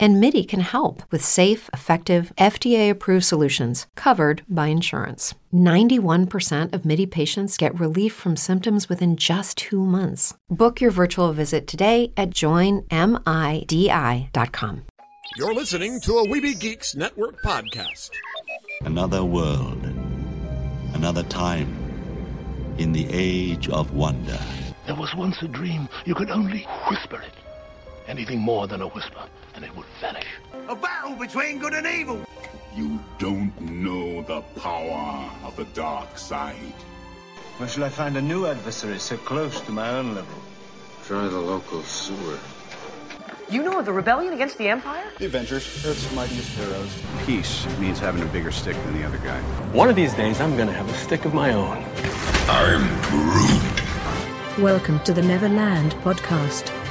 And MIDI can help with safe, effective, FDA approved solutions covered by insurance. 91% of MIDI patients get relief from symptoms within just two months. Book your virtual visit today at joinmidi.com. You're listening to a Weeby Geeks Network podcast. Another world, another time, in the age of wonder. There was once a dream. You could only whisper it. Anything more than a whisper, and it would vanish. A battle between good and evil. You don't know the power of the dark side. Where shall I find a new adversary so close to my own level? Try the local sewer. You know of the rebellion against the Empire? The Avengers, Earth's mightiest heroes. Peace means having a bigger stick than the other guy. One of these days, I'm gonna have a stick of my own. I'm Groot. Welcome to the Neverland podcast.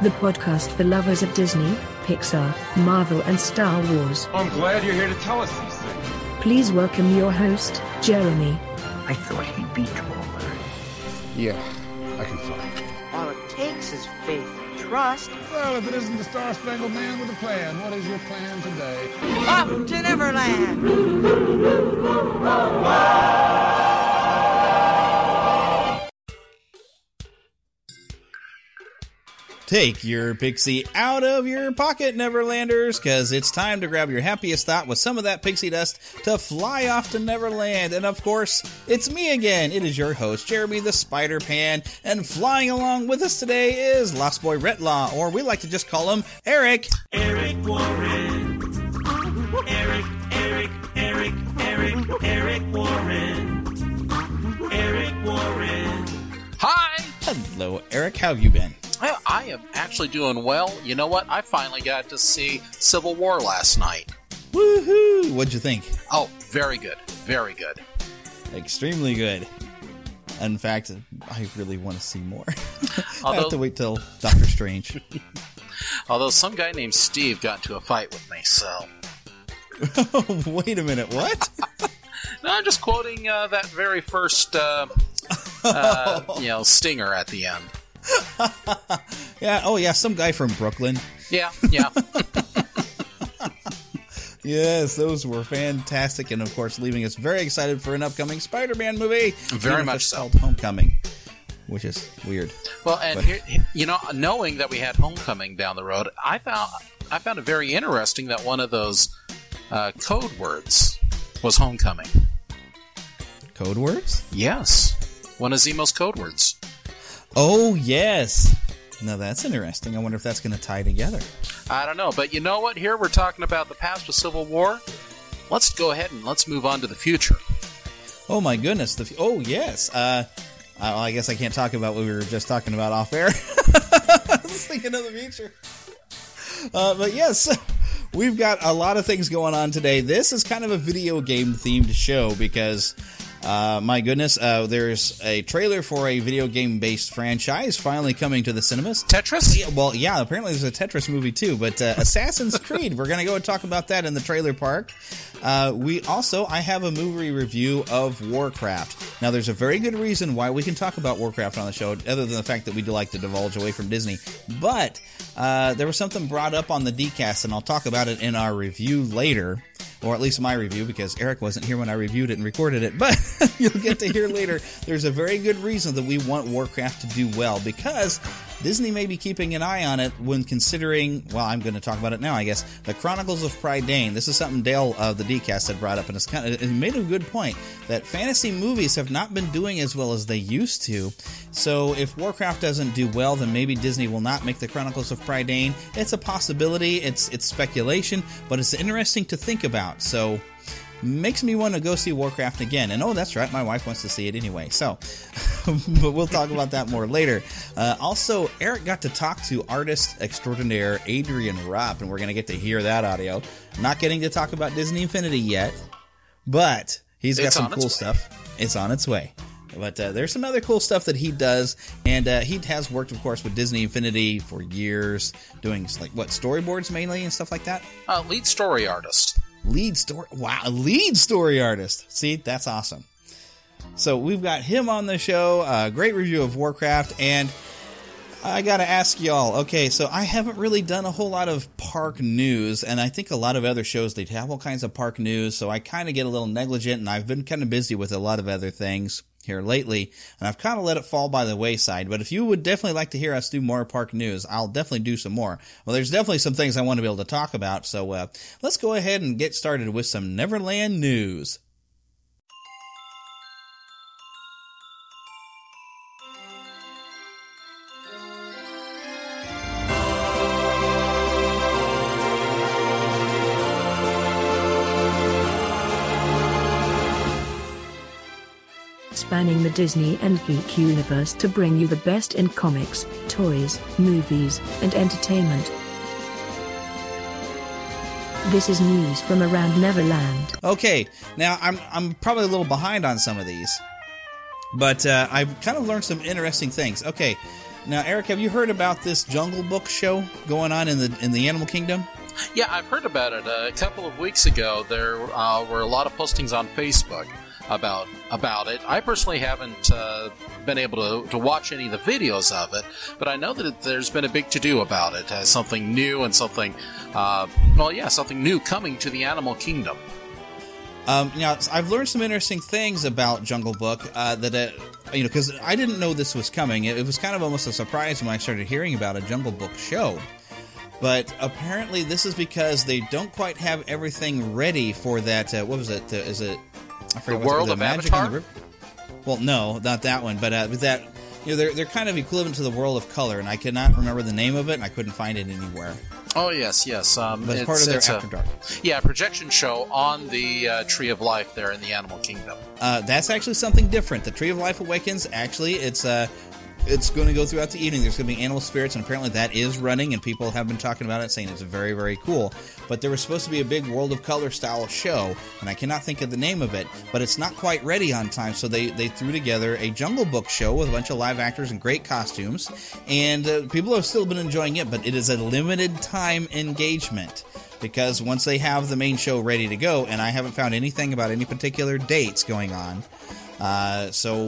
The podcast for lovers of Disney, Pixar, Marvel, and Star Wars. Oh, I'm glad you're here to tell us these things. Please welcome your host, Jeremy. I thought he'd be taller. Yeah, I can fly. All it takes is faith and trust. Well, if it isn't the Star Spangled Man with a plan, what is your plan today? Up to Neverland! Take your pixie out of your pocket, Neverlanders, because it's time to grab your happiest thought with some of that pixie dust to fly off to Neverland. And of course, it's me again. It is your host, Jeremy the Spider Pan, and flying along with us today is Lost Boy Retlaw, or we like to just call him Eric. Eric Warren. Eric, Eric, Eric, Eric, Eric Warren. Eric Warren. Hi. Hello, Eric. How have you been? I, I am actually doing well. You know what? I finally got to see Civil War last night. Woohoo! What'd you think? Oh, very good. Very good. Extremely good. In fact, I really want to see more. Although, I have to wait till Doctor Strange. although some guy named Steve got into a fight with me, so. wait a minute, what? no, I'm just quoting uh, that very first, uh, uh, you know, stinger at the end. yeah. Oh, yeah. Some guy from Brooklyn. Yeah. Yeah. yes, those were fantastic, and of course, leaving us very excited for an upcoming Spider-Man movie. Very much so. Called Homecoming, which is weird. Well, and here, you know, knowing that we had Homecoming down the road, I found I found it very interesting that one of those uh, code words was Homecoming. Code words? Yes, one of Zemo's code words. Oh yes. Now that's interesting. I wonder if that's going to tie together. I don't know, but you know what? Here we're talking about the past with Civil War. Let's go ahead and let's move on to the future. Oh my goodness! The f- oh yes. Uh, I, I guess I can't talk about what we were just talking about off air. I was thinking of the future. Uh, but yes, we've got a lot of things going on today. This is kind of a video game themed show because Uh, my goodness, uh, there's a trailer for a video game based franchise finally coming to the cinemas. Tetris? Yeah, well, yeah, apparently there's a Tetris movie too, but uh, Assassin's Creed, we're going to go and talk about that in the trailer park. Uh, we also, I have a movie review of Warcraft. Now, there's a very good reason why we can talk about Warcraft on the show, other than the fact that we do like to divulge away from Disney. But uh, there was something brought up on the DCast, and I'll talk about it in our review later or at least my review, because Eric wasn't here when I reviewed it and recorded it. But you'll get to hear later. There's a very good reason that we want Warcraft to do well because Disney may be keeping an eye on it when considering. Well, I'm going to talk about it now, I guess. The Chronicles of Prydain. This is something Dale of the DCast had brought up, and it's kind of it made a good point that fantasy movies have not been doing as well as they used to. So if Warcraft doesn't do well, then maybe Disney will not make the Chronicles of Prydain. It's a possibility. It's it's speculation, but it's interesting to think about. So makes me want to go see Warcraft again. And oh, that's right, my wife wants to see it anyway. So, but we'll talk about that more later. Uh, also, Eric got to talk to artist extraordinaire Adrian Rapp, and we're going to get to hear that audio. Not getting to talk about Disney Infinity yet, but he's got It's some cool way. stuff. It's on its way. But uh, there's some other cool stuff that he does, and uh, he has worked, of course, with Disney Infinity for years, doing like what storyboards mainly and stuff like that Uh, lead story artist. lead story wow lead story artist see that's awesome so we've got him on the show uh, great review of warcraft and i gotta ask y'all okay so i haven't really done a whole lot of park news and i think a lot of other shows they have all kinds of park news so i kind of get a little negligent and i've been kind of busy with a lot of other things here lately and i've kind of let it fall by the wayside but if you would definitely like to hear us do more park news i'll definitely do some more. Well there's definitely some things i want to be able to talk about so uh, let's go ahead and get started with some neverland news Spanning the Disney and geek universe to bring you the best in comics, toys, movies, and entertainment. This is news from around Neverland. Okay, now I'm I'm probably a little behind on some of these, but uh, I've kind of learned some interesting things. Okay, now Eric, have you heard about this Jungle Book show going on in the in the Animal Kingdom? Yeah, I've heard about it. Uh, a couple of weeks ago, there uh, were a lot of postings on Facebook about about it. I personally haven't uh, been able to, to watch any of the videos of it, but I know that it, there's been a big to do about it as something new and something, uh, well, yeah, something new coming to the animal kingdom. Um, now I've learned some interesting things about Jungle Book uh, that uh, you know because I didn't know this was coming. It, it was kind of almost a surprise when I started hearing about a Jungle Book show. But apparently, this is because they don't quite have everything ready for that. Uh, what was it? Uh, is it The World the of Magic Avatar? Well, no, not that one. But uh, with that, you know, they're they're kind of equivalent to the World of Color, and I cannot remember the name of it, and I couldn't find it anywhere. Oh yes, yes. Um, But it's part of their a- After Dark. Yeah, projection show on the uh, Tree of Life there in the Animal Kingdom. Uh, that's actually something different. The Tree of Life Awakens. Actually, it's uh, it's going to go throughout the evening. There's going to be animal spirits, and apparently that is running, and people have been talking about it, saying it's very, very cool. But there was supposed to be a big World of Color style show, and I cannot think of the name of it, but it's not quite ready on time. So they they threw together a Jungle Book show with a bunch of live actors and great costumes, and uh, people have still been enjoying it. But it is a limited time engagement because once they have the main show ready to go, and I haven't found anything about any particular dates going on. Uh, so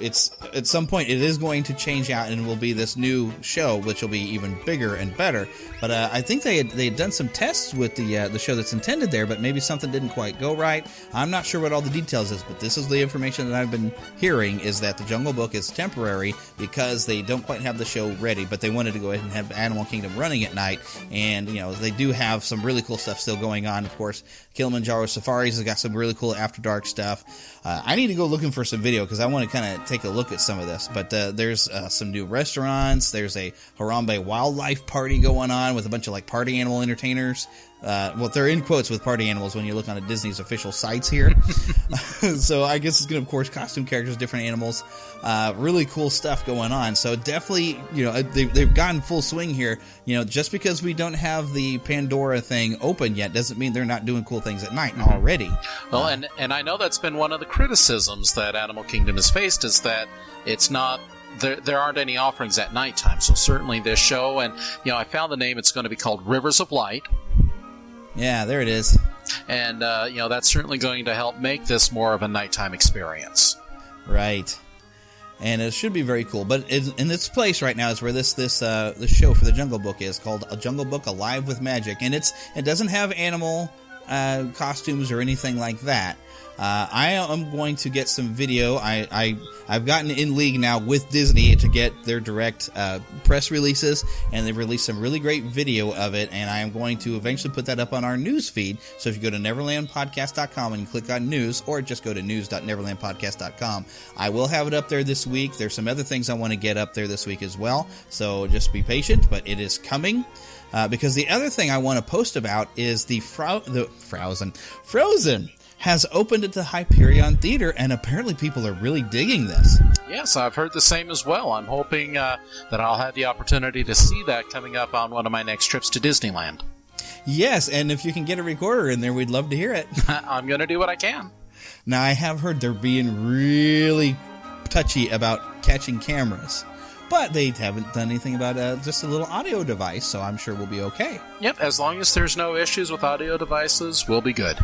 it's at some point it is going to change out and will be this new show, which will be even bigger and better. But uh, I think they had, they had done some tests with the uh, the show that's intended there, but maybe something didn't quite go right. I'm not sure what all the details is, but this is the information that I've been hearing is that the Jungle Book is temporary because they don't quite have the show ready, but they wanted to go ahead and have Animal Kingdom running at night, and you know they do have some really cool stuff still going on. Of course, Kilimanjaro Safaris has got some really cool after dark stuff. Uh, I need to go looking for some video because I want to kind of take a look at some of this. But uh, there's uh, some new restaurants. There's a Harambe wildlife party going on with a bunch of like party animal entertainers. Uh, well, they're in quotes with party animals when you look on a Disney's official sites here. so I guess it's going to, of course, costume characters, different animals, uh, really cool stuff going on. So definitely, you know, they, they've gotten full swing here. You know, just because we don't have the Pandora thing open yet doesn't mean they're not doing cool things at night already. Well, and and I know that's been one of the criticisms that Animal Kingdom has faced is that it's not there, there aren't any offerings at nighttime. So certainly this show, and you know, I found the name. It's going to be called Rivers of Light. Yeah, there it is. And uh, you know, that's certainly going to help make this more of a nighttime experience. Right. And it should be very cool. But in, in its place right now is where this this uh, this show for the Jungle Book is called A Jungle Book Alive with Magic, and it's it doesn't have animal uh, costumes or anything like that. Uh, I am going to get some video. I, I I've gotten in league now with Disney to get their direct uh, press releases, and they've released some really great video of it. And I am going to eventually put that up on our news feed. So if you go to NeverlandPodcast.com and click on news, or just go to news.neverlandpodcast.com, I will have it up there this week. There's some other things I want to get up there this week as well. So just be patient, but it is coming. Uh, because the other thing I want to post about is the Fro- the Frozen Frozen has opened at the Hyperion Theater, and apparently people are really digging this. Yes, I've heard the same as well. I'm hoping uh, that I'll have the opportunity to see that coming up on one of my next trips to Disneyland. Yes, and if you can get a recorder in there, we'd love to hear it. I'm going to do what I can. Now, I have heard they're being really touchy about catching cameras. But they haven't done anything about uh, just a little audio device, so I'm sure we'll be okay. Yep, as long as there's no issues with audio devices, we'll be good.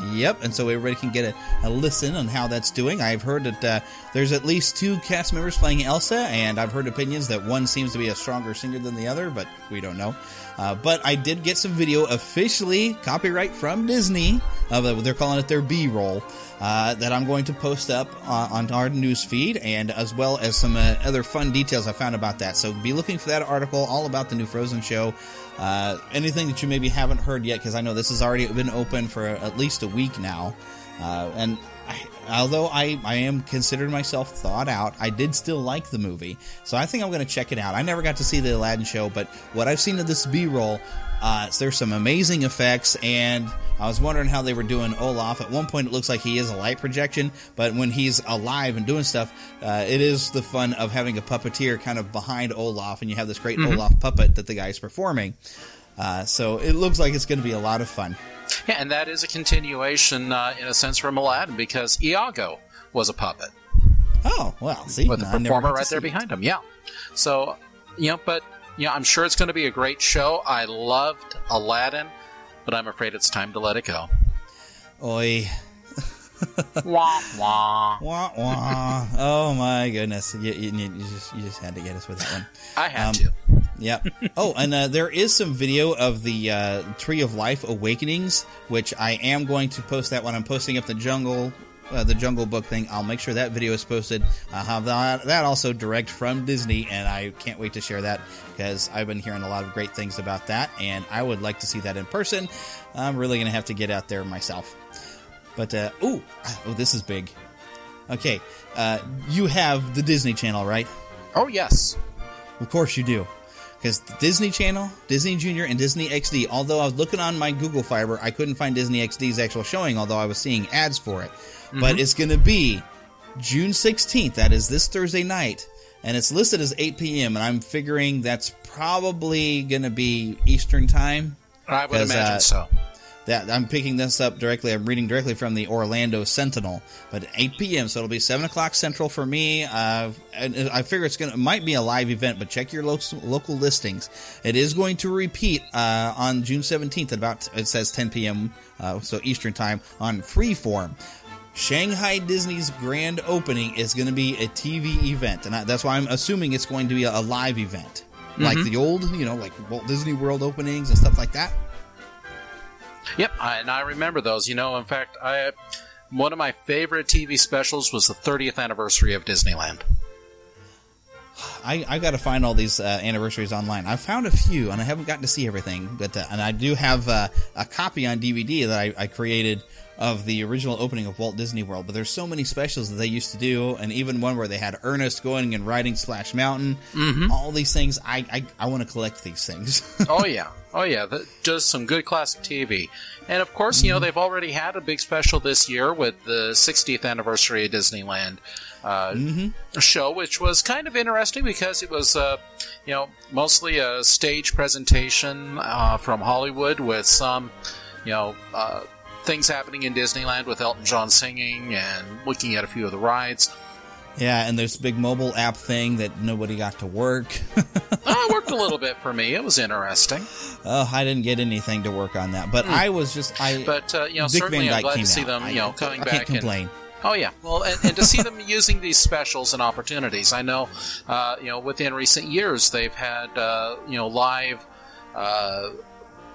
Yep, and so everybody can get a, a listen on how that's doing. I've heard that uh, there's at least two cast members playing Elsa, and I've heard opinions that one seems to be a stronger singer than the other, but we don't know. Uh, but I did get some video officially copyright from Disney. Uh, they're calling it their B roll. Uh, that I'm going to post up on our news feed, and as well as some uh, other fun details I found about that. So be looking for that article all about the new Frozen show. Uh, anything that you maybe haven't heard yet, because I know this has already been open for at least a week now. Uh, and I, although I, I am considering myself thought out, I did still like the movie. So I think I'm going to check it out. I never got to see the Aladdin show, but what I've seen of this B roll, uh, there's some amazing effects, and I was wondering how they were doing Olaf. At one point, it looks like he is a light projection, but when he's alive and doing stuff, uh, it is the fun of having a puppeteer kind of behind Olaf, and you have this great Mhm. Olaf puppet that the guy's performing. Uh, so it looks like it's going to be a lot of fun. Yeah, and that is a continuation, uh, in a sense, from Aladdin because Iago was a puppet. Oh, well, see, with the I never performer right there see it. behind him. Yeah. So, you know, but you know, I'm sure it's going to be a great show. I loved Aladdin, but I'm afraid it's time to let it go. Oi. wah wah wah wah. Oh my goodness! You, you, you just you just had to get us with that one. I had Um, to. Yep. Oh, and uh, there is some video of the uh, Tree of Life Awakenings, which I am going to post that when I'm posting up the jungle. Uh, the Jungle Book thing. I'll make sure that video is posted. I'll have that, that also direct from Disney, and I can't wait to share that because I've been hearing a lot of great things about that, and I would like to see that in person. I'm really going to have to get out there myself. But, uh, ooh, oh, this is big. Okay, uh, you have the Disney Channel, right? Oh, yes. Of course you do. Because Disney Channel, Disney Junior, and Disney XD, although I was looking on my Google Fiber, I couldn't find Disney XD's actual showing, although I was seeing ads for it. But Mhm. it's going to be June 16th. That is this Thursday night. And it's listed as 8 p.m., and I'm figuring that's probably going to be Eastern Time. I would imagine uh, so. That I'm picking this up directly. I'm reading directly from the Orlando Sentinel, but 8 p.m. So it'll be 7 o'clock Central for me. Uh, and I figure it's gonna it might be a live event, but check your local local listings. It is going to repeat uh, on June 17th at about it says 10 p.m. Uh, so Eastern time on Freeform. Shanghai Disney's grand opening is going to be a TV event, and I, that's why I'm assuming it's going to be a, a live event, like Mhm. the old, you know, like Walt Disney World openings and stuff like that. Yep, I, and I remember those. You know, in fact, I one of my favorite TV specials was the 30th anniversary of Disneyland. I, I got to find all these uh, anniversaries online. I've found a few, and I haven't gotten to see everything. But uh, and I do have uh, a copy on DVD that I, I created of the original opening of Walt Disney World, but there's so many specials that they used to do, and even one where they had Ernest going and riding Splash Mountain. Mhm. All these things, I I, I want to collect these things. oh yeah, oh yeah, that, just some good classic TV. And of course, you know they've already had a big special this year with the 60th anniversary of Disneyland uh, show, which was kind of interesting because it was, uh, you know, mostly a stage presentation uh, from Hollywood with some, you know. Uh, Things happening in Disneyland with Elton John singing and looking at a few of the rides. Yeah, and there's a big mobile app thing that nobody got to work. oh, it worked a little bit for me. It was interesting. oh, I didn't get anything to work on that, but I was just I. But uh, you know, Dick certainly I'm glad to see out. them, I- you know, I- coming I back can't complain. and Oh yeah, well, and, and to see them using these specials and opportunities, I know, uh, you know, within recent years they've had, uh, you know, live uh,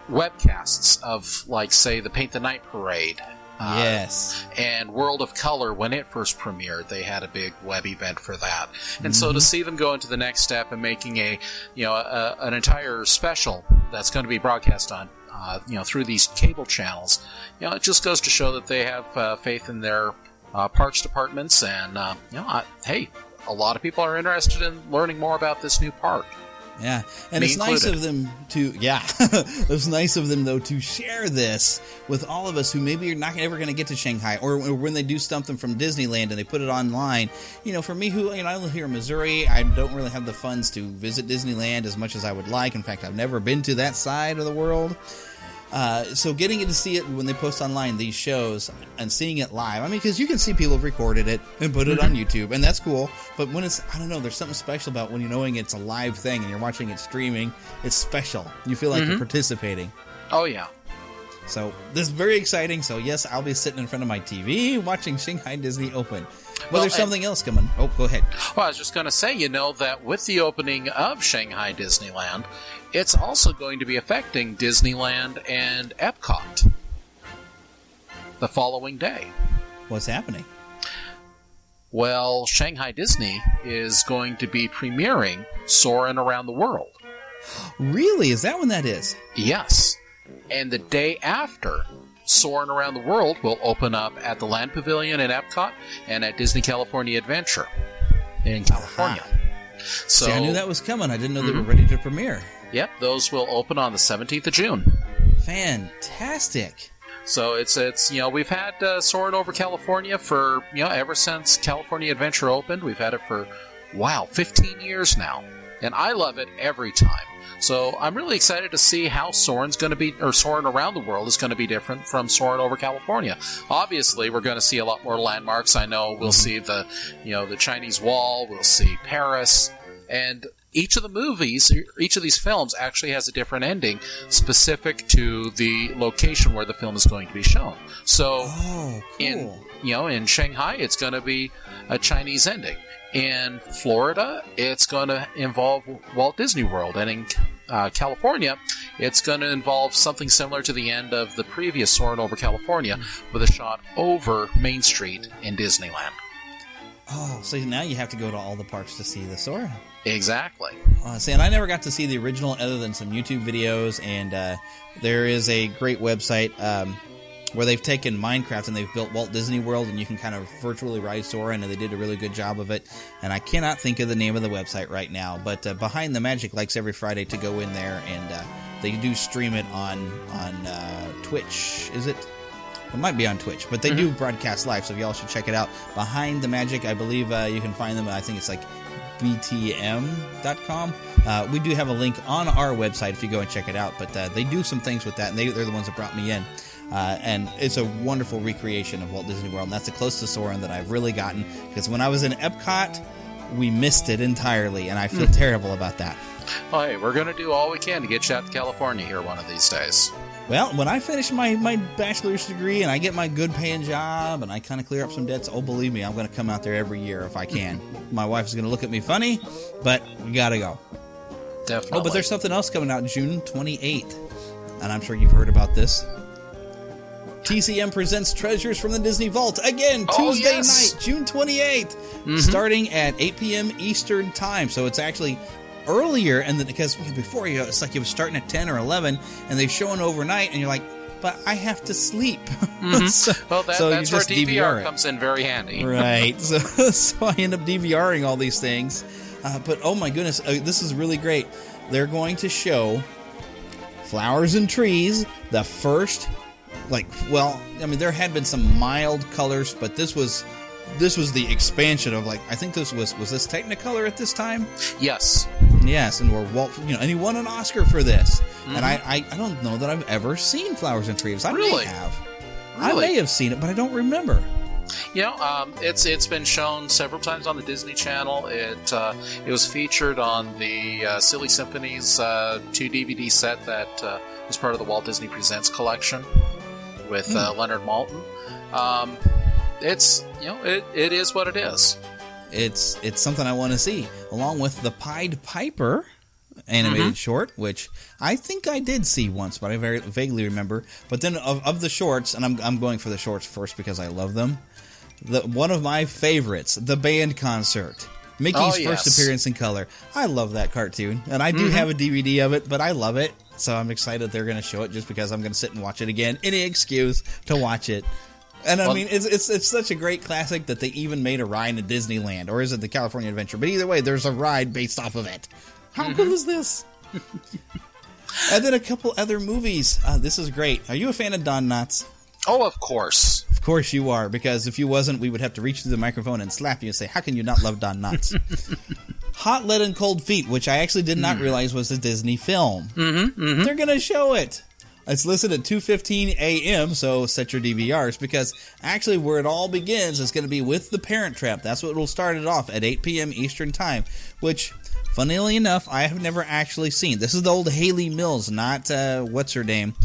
webcasts of, like, say, the Paint the Night Parade. Uh, yes. And World of Color, when it first premiered, they had a big web event for that. And so to see them go into the next step and making a, you know, a, an entire special that's going to be broadcast on, uh, you know, through these cable channels, you know, it just goes to show that they have uh, faith in their uh, parks departments. And, uh, you know, I, hey, a lot of people are interested in learning more about this new park. Yeah, and Me it's nice of them to yeah, it's nice of them though to share this with all of us who maybe are not ever going to get to Shanghai, or, or when they do something from Disneyland and they put it online. You know, for me, who you know, I live here in Missouri, I don't really have the funds to visit Disneyland as much as I would like. In fact, I've never been to that side of the world. Uh, so getting to see it when they post online these shows and seeing it live, I mean, because you can see people have recorded it and put it on YouTube, and that's cool. But when it's, I don't know, there's something special about when you're knowing it's a live thing and you're watching it streaming. It's special. You feel like you're Mhm. participating. Oh, yeah. So this is very exciting. So yes, I'll be sitting in front of my TV watching Shanghai Disney Open. Well, Well, there's something else coming. Oh, go ahead. Well, I was just going to say, you know, that with the opening of Shanghai Disneyland, it's also going to be affecting Disneyland and Epcot the following day. What's happening? Well, Shanghai Disney is going to be premiering Soarin' Around the World. Really? Is that when that is? Yes. And the day after, Soarin' Around the World will open up at the Land Pavilion in Epcot and at Disney California Adventure in California. So See, I knew that was coming. I didn't know they Mhm. were ready to premiere. Yep, those will open on the 17th of June. Fantastic. So it's it's you know we've had uh, Soarin' over California for you know ever since California Adventure opened. We've had it for wow 15 years now, and I love it every time. So I'm really excited to see how Soarin's going to be or Soarin' around the world is going to be different from Soarin' over California. Obviously, we're going to see a lot more landmarks. I know we'll see the you know the Chinese Wall, we'll see Paris, and each of the movies, each of these films actually has a different ending specific to the location where the film is going to be shown. So, Oh, in you know, in Shanghai, it's going to be a Chinese ending. In Florida, it's going to involve Walt Disney World, and in uh, California, it's going to involve something similar to the end of the previous Soarin' over California, with a shot over Main Street in Disneyland. Oh, so now you have to go to all the parks to see the Soarin'. Exactly. Uh, see, and I never got to see the original other than some YouTube videos, and uh, there is a great website um, where they've taken Minecraft and they've built Walt Disney World, and you can kind of virtually ride Soarin', and they did a really good job of it. And I cannot think of the name of the website right now, but uh, Behind the Magic likes every Friday to go in there, and uh, they do stream it on on uh, Twitch. Is it? It might be on Twitch, but they do broadcast live, so y'all should check it out. Behind the Magic, I believe uh, you can find them. I think it's like btm.com. Uh, we do have a link on our website if you go and check it out, but uh, they do some things with that, and they, they're the ones that brought me in. Uh, and it's a wonderful recreation of Walt Disney World, and that's the closest to Soarin' that I've really gotten. Because when I was in Epcot, we missed it entirely, and I feel terrible about that. Well, hey, we're going to do all we can to get you out to California here one of these days. Well, when I finish my, my bachelor's degree and I get my good paying job and I kind of clear up some debts, oh, believe me, I'm going to come out there every year if I can. my wife's going to look at me funny, but we got to go. Definitely. Oh, but there's something else coming out June 28th, and I'm sure you've heard about this. TCM presents Treasures from the Disney Vault again Oh, Tuesday yes. night, June 28th, Mhm. starting at 8 p.m. Eastern Time. So it's actually earlier, and then because before you, it's like it was starting at 10 or 11, and they've shown overnight, and you're like, but I have to sleep. Mhm. so, well, that, so you that's where DVR, DVR comes in very handy. Right. So, so I end up DVRing all these things. Uh, but oh my goodness, uh, this is really great. They're going to show flowers and trees. The first, like, well, I mean, there had been some mild colors, but this was this was the expansion of like I think this was was this Technicolor at this time. Yes. Yes, and where Walt, you know, and he won an Oscar for this. And Mhm. I, I, I don't know that I've ever seen Flowers and Trees. I Really? may have. Really? I may have seen it, but I don't remember. You know, um, it's it's been shown several times on the Disney Channel. It uh, it was featured on the uh, Silly Symphonies uh, two DVD set that uh, was part of the Walt Disney Presents collection with uh, Leonard Maltin. Um, it's you know it, it is what it is. It's it's something I want to see, along with the Pied Piper animated Mhm. short, which I think I did see once, but I very vaguely remember. But then of, of the shorts, and I'm I'm going for the shorts first because I love them. The one of my favorites, the band concert. Mickey's Oh, first appearance in color. I love that cartoon, and I do Mhm. have a DVD of it, but I love it. So I'm excited they're going to show it just because I'm going to sit and watch it again. Any excuse to watch it. And I Well- mean, it's, it's it's such a great classic that they even made a ride in Disneyland, or is it the California Adventure? But either way, there's a ride based off of it. How cool is this? and then a couple other movies. Uh, this is great. Are you a fan of Don Knotts? Oh, of course. Of course you are, because if you wasn't, we would have to reach through the microphone and slap you and say, "How can you not love Don Knotts?" Hot Lead and Cold Feet, which I actually did not realize was a Disney film. Mm-hmm, They're going to show it. It's listed at 2:15 a.m., so set your DVRs because actually where it all begins is going to be with the Parent Trap. That's what will start it off at 8 p.m. Eastern Time, which funnily enough I have never actually seen. This is the old Hayley Mills, not uh, what's her name.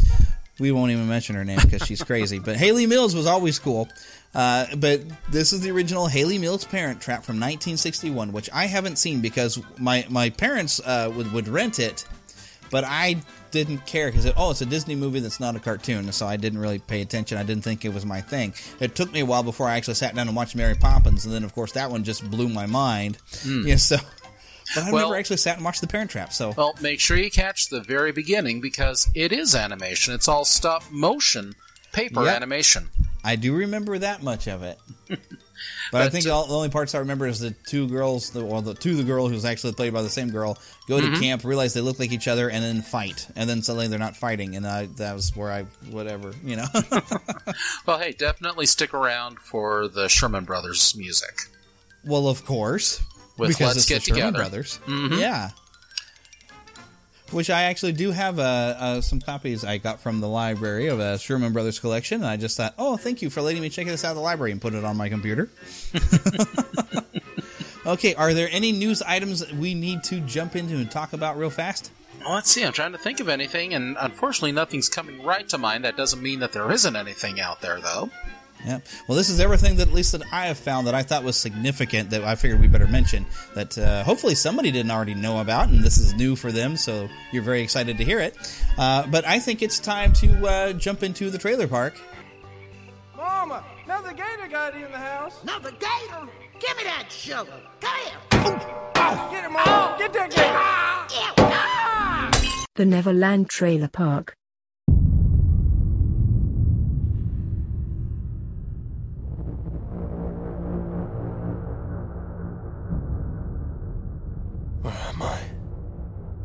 We won't even mention her name because she's crazy. But Hayley Mills was always cool. Uh, but this is the original Hayley Mills Parent Trap from 1961, which I haven't seen because my my parents uh, would would rent it, but I didn't care because oh, it's a Disney movie that's not a cartoon, so I didn't really pay attention. I didn't think it was my thing. It took me a while before I actually sat down and watched Mary Poppins, and then of course that one just blew my mind. Mm. Yeah, so. But I've Well- never actually sat and watched The Parent Trap, so Well, make sure you catch the very beginning because it is animation. It's all stop motion paper Yep. animation. I do remember that much of it. But, I think uh, all, the only parts I remember is the two girls, the, well, the two the girl who's actually played by the same girl, go to Mhm. camp, realize they look like each other, and then fight, and then suddenly they're not fighting, and I, that was where I whatever you know. Well, hey, definitely stick around for the Sherman Brothers music. well, of course, With because Let's it's Get the Sherman Together. Brothers, Mhm. yeah. Which I actually do have uh, uh, some copies I got from the library of a Sherman Brothers collection, and I just thought, oh, thank you for letting me check this out of the library and put it on my computer. okay, are there any news items we need to jump into and talk about real fast? Well, let's see. I'm trying to think of anything, and unfortunately, nothing's coming right to mind. That doesn't mean that there isn't anything out there, though. Yeah. Well, this is everything that at least that I have found that I thought was significant that I figured we better mention that uh, hopefully somebody didn't already know about, and this is new for them, so you're very excited to hear it. Uh, but I think it's time to uh, jump into the trailer park. Mama, another gator got in the house. Another gator? Give me that sugar. Come here. Get him, Mama. Get that gator. The Neverland Trailer Park.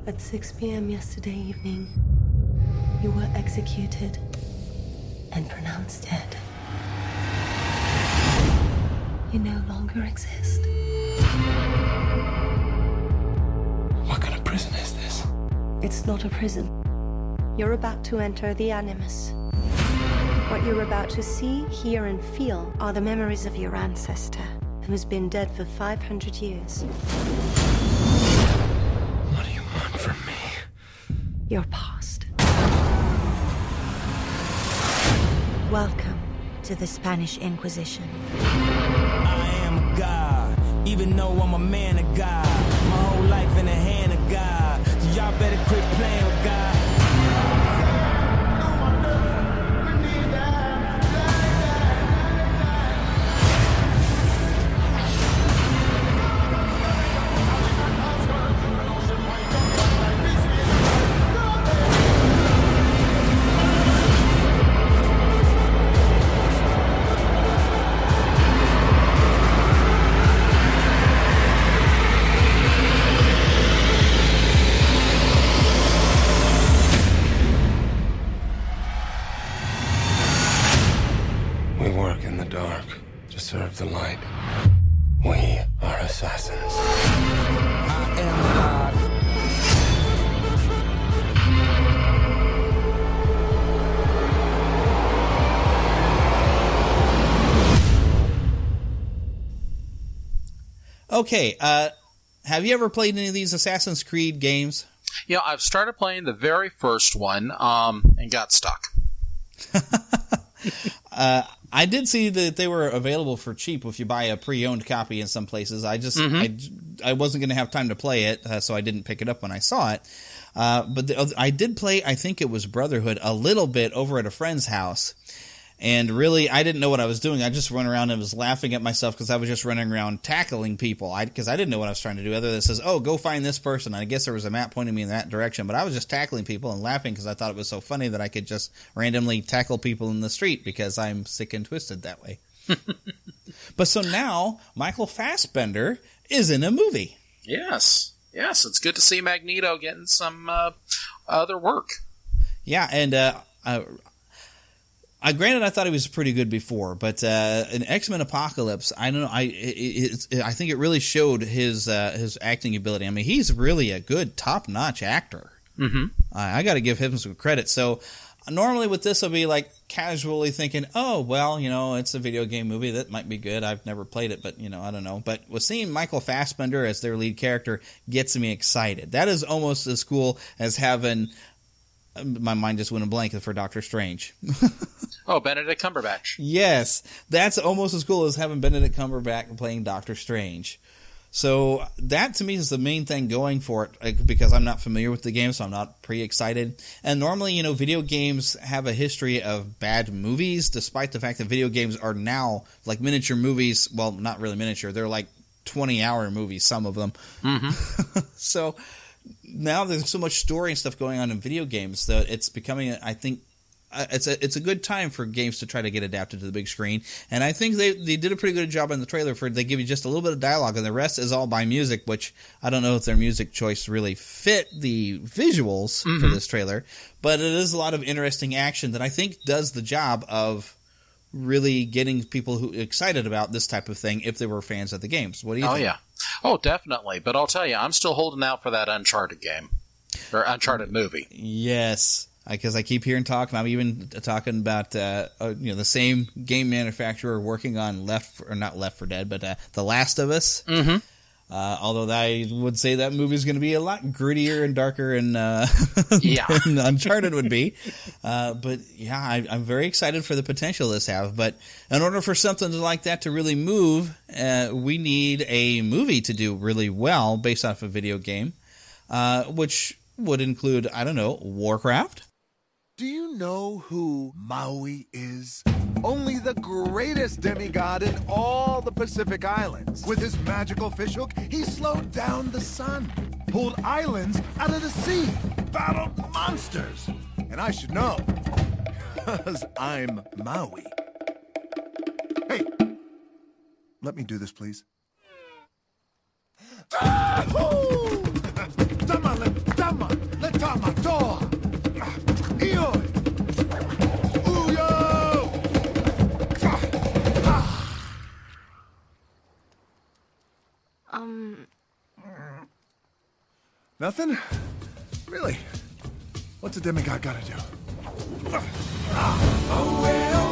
At 6 p.m. yesterday evening, you were executed and pronounced dead. You no longer exist. What kind of prison is this? It's not a prison. You're about to enter the Animus. What you're about to see, hear, and feel are the memories of your ancestor, who has been dead for 500 years. Your past. Welcome to the Spanish Inquisition. I am god, even though I'm a man of God. My whole life in the hand of God. So y'all better quit playing with God. Okay, uh, have you ever played any of these Assassin's Creed games? Yeah, I've started playing the very first one um, and got stuck. uh, I did see that they were available for cheap if you buy a pre-owned copy in some places. I just Mhm. I, I wasn't going to have time to play it, uh, so I didn't pick it up when I saw it. Uh, but the, I did play. I think it was Brotherhood a little bit over at a friend's house, and really I didn't know what I was doing. I just run around and was laughing at myself because I was just running around tackling people. I because I didn't know what I was trying to do. Other than says, "Oh, go find this person." I guess there was a map pointing me in that direction, but I was just tackling people and laughing because I thought it was so funny that I could just randomly tackle people in the street because I'm sick and twisted that way. but so now Michael Fassbender is in a movie. Yes, yes, it's good to see Magneto getting some uh, other work. Yeah, and uh, I, I granted I thought he was pretty good before, but uh, in X Men Apocalypse, I don't know. I it, it, I think it really showed his uh, his acting ability. I mean, he's really a good top notch actor. Mm-hmm. I, I got to give him some credit. So normally with this, I'll be like casually thinking, oh well, you know, it's a video game movie that might be good. I've never played it, but you know, I don't know. But with seeing Michael Fassbender as their lead character gets me excited. That is almost as cool as having. My mind just went blank for Doctor Strange. Oh, Benedict Cumberbatch. Yes, that's almost as cool as having Benedict Cumberbatch playing Doctor Strange. So that to me is the main thing going for it because I'm not familiar with the game, so I'm not pre excited. And normally, you know, video games have a history of bad movies, despite the fact that video games are now like miniature movies. Well, not really miniature; they're like 20 hour movies, some of them. Mm-hmm. so now there's so much story and stuff going on in video games that it's becoming, I think, uh, it's a it's a good time for games to try to get adapted to the big screen, and I think they they did a pretty good job in the trailer for they give you just a little bit of dialogue, and the rest is all by music, which I don't know if their music choice really fit the visuals for Mhm. this trailer, but it is a lot of interesting action that I think does the job of really getting people who excited about this type of thing if they were fans of the games. What do you Oh think? yeah. Oh, definitely. But I'll tell you, I'm still holding out for that Uncharted game or Uncharted movie. Yes, because I keep hearing talk, and I'm even talking about uh, uh, you know the same game manufacturer working on Left or not Left for Dead, but uh, The Last of Us. Mm-hmm. Uh, although I would say that movie is going to be a lot grittier and darker and uh, Yeah. than Uncharted would be. Uh, but yeah, I, I'm very excited for the potential this have. But in order for something like that to really move, uh, we need a movie to do really well based off a video game, uh, which would include I don't know Warcraft. Do you know who Maui is? Only the greatest demigod in all the Pacific Islands. With his magical fishhook, he slowed down the sun, pulled islands out of the sea, battled monsters. And I should know, because I'm Maui. Hey, let me do this, please. Tahu! Nothing? Really? What's a demigod gotta do? Oh, explorers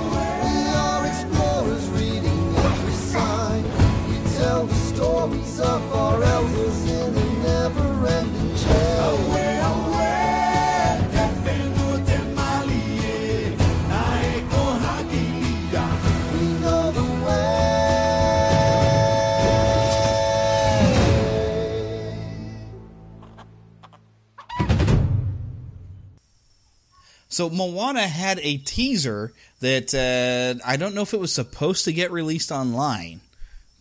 So Moana had a teaser that uh, I don't know if it was supposed to get released online,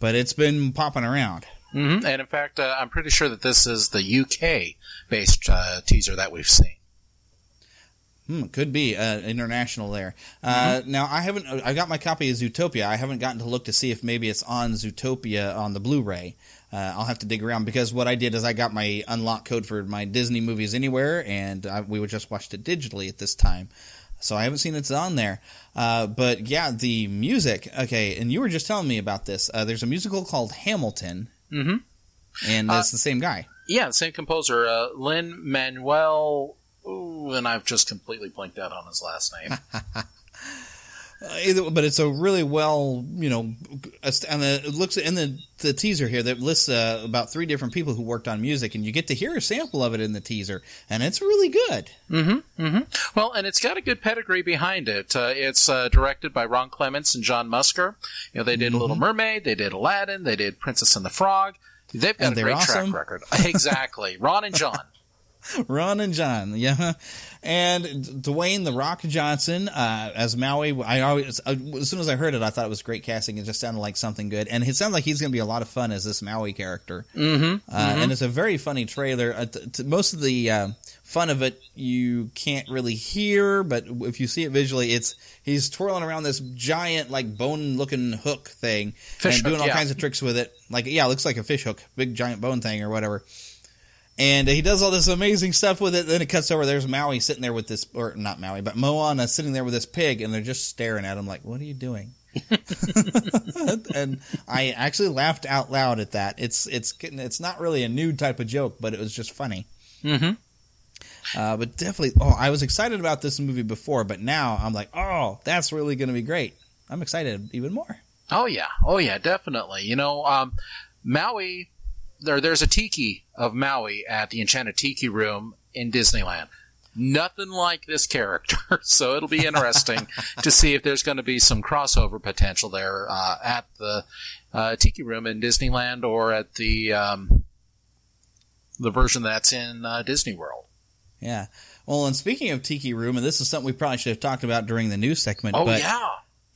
but it's been popping around. Mm-hmm. And in fact, uh, I'm pretty sure that this is the UK based uh, teaser that we've seen. Hmm, could be uh, international there. Uh, Now I haven't. I got my copy of Zootopia. I haven't gotten to look to see if maybe it's on Zootopia on the Blu-ray. Uh, I'll have to dig around because what I did is I got my unlock code for my Disney movies anywhere, and I, we were just watched it digitally at this time. So I haven't seen it's on there. Uh, but yeah, the music. Okay, and you were just telling me about this. Uh, there's a musical called Hamilton, Mm-hmm. and Uh, it's the same guy. Yeah, the same composer, uh, Lin Manuel. Ooh, and I've just completely blanked out on his last name. Uh, either, but it's a really well, you know, and the, it looks in the the teaser here that lists uh, about three different people who worked on music, and you get to hear a sample of it in the teaser, and it's really good. Mm-hmm. Mm-hmm. Well, and it's got a good pedigree behind it. Uh, it's uh, directed by Ron Clements and John Musker. You know, they did Mhm. Little Mermaid, they did Aladdin, they did Princess and the Frog. They've got And a great awesome. track record. exactly. Ron and John. Ron and John, yeah, and Dwayne the Rock Johnson uh, as Maui. I always, uh, as soon as I heard it, I thought it was great casting. It just sounded like something good, and it sounds like he's going to be a lot of fun as this Maui character. Mm-hmm. Uh, And it's a very funny trailer. Uh, t- t- most of the uh, fun of it you can't really hear, but if you see it visually, it's he's twirling around this giant like bone looking hook thing Fish and doing all yeah. kinds of tricks with it. Like yeah, it looks like a fish hook, big giant bone thing or whatever. And he does all this amazing stuff with it. Then it cuts over. There's Maui sitting there with this, or not Maui, but Moana sitting there with this pig, and they're just staring at him like, "What are you doing?" and I actually laughed out loud at that. It's it's it's not really a new type of joke, but it was just funny. Mm-hmm. Uh, but definitely, oh, I was excited about this movie before, but now I'm like, oh, that's really going to be great. I'm excited even more. Oh yeah, oh yeah, definitely. You know, um, Maui. There, there's a tiki of Maui at the Enchanted Tiki Room in Disneyland. Nothing like this character, so it'll be interesting to see if there's going to be some crossover potential there uh, at the uh, Tiki Room in Disneyland or at the um, the version that's in uh, Disney World. Yeah. Well, and speaking of Tiki Room, and this is something we probably should have talked about during the news segment. Oh but yeah.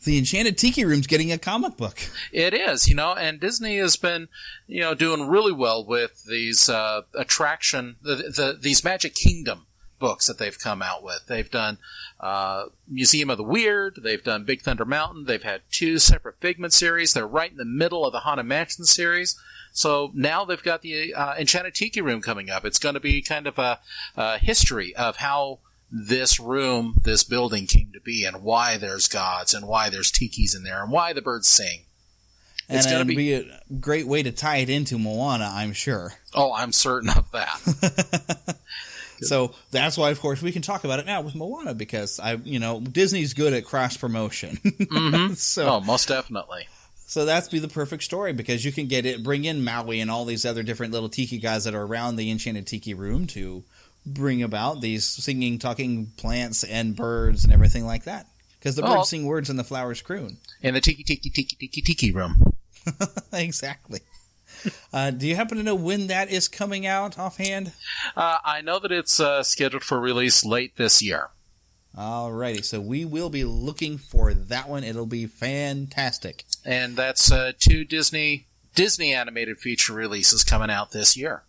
The Enchanted Tiki Room's getting a comic book. It is, you know, and Disney has been, you know, doing really well with these uh, attraction, the, the these Magic Kingdom books that they've come out with. They've done uh, Museum of the Weird. They've done Big Thunder Mountain. They've had two separate Figment series. They're right in the middle of the Haunted Mansion series. So now they've got the uh, Enchanted Tiki Room coming up. It's going to be kind of a, a history of how this room, this building came to be, and why there's gods, and why there's tikis in there, and why the birds sing. And It's gonna it'll be- be a great way to tie it into Moana, I'm sure. Oh, I'm certain of that. So that's why, of course, we can talk about it now with Moana because I, you know, Disney's good at cross promotion. Mhm. so, oh, most definitely. so that's be the perfect story because you can get it, bring in Maui and all these other different little tiki guys that are around the Enchanted Tiki Room to bring about these singing, talking plants and birds and everything like that. Because the Oh. birds sing words and the flowers croon. In the tiki tiki tiki tiki tiki room. exactly. Uh, do you happen to know when that is coming out offhand? Uh, I know that it's uh, scheduled for release late this year. Alrighty, so we will be looking for that one. It'll be fantastic. and that's uh, two Disney Disney animated feature releases coming out this year.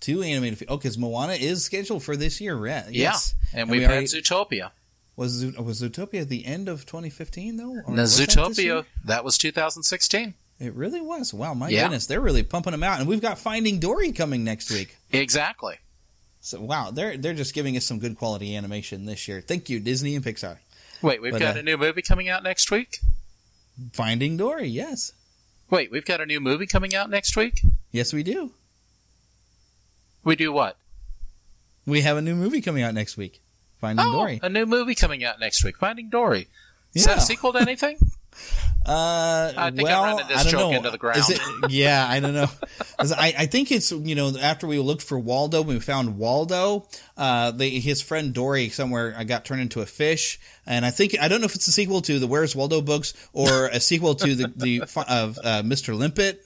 Two animated. Oh, because Moana is scheduled for this year, right? Yeah, Yes. and we we've had already- Zootopia. Was was Zootopia at the end of 2015 though? Or Now, was that Zootopia that was 2016. It really was. Wow, my Yeah. goodness, they're really pumping them out, and we've got Finding Dory coming next week. Exactly. So wow, they're they're just giving us some good quality animation this year. Thank you, Disney and Pixar. Wait, we've But, got uh, a new movie coming out next week. Finding Dory, yes, Wait, we've got a new movie coming out next week. yes, we do. We do what? We have a new movie coming out next week. Finding oh, Dory. a new movie coming out next week. Finding Dory. Is that a sequel to anything? Uh, I think well, I'm running this I joke know. into the ground. Is it, yeah, I don't know. I, I think it's you know after we looked for Waldo, we found Waldo. Uh, they, his friend Dory somewhere I got turned into a fish, and I think I don't know if it's a sequel to the Where's Waldo books or a sequel to the the of uh, Mr. Limpet.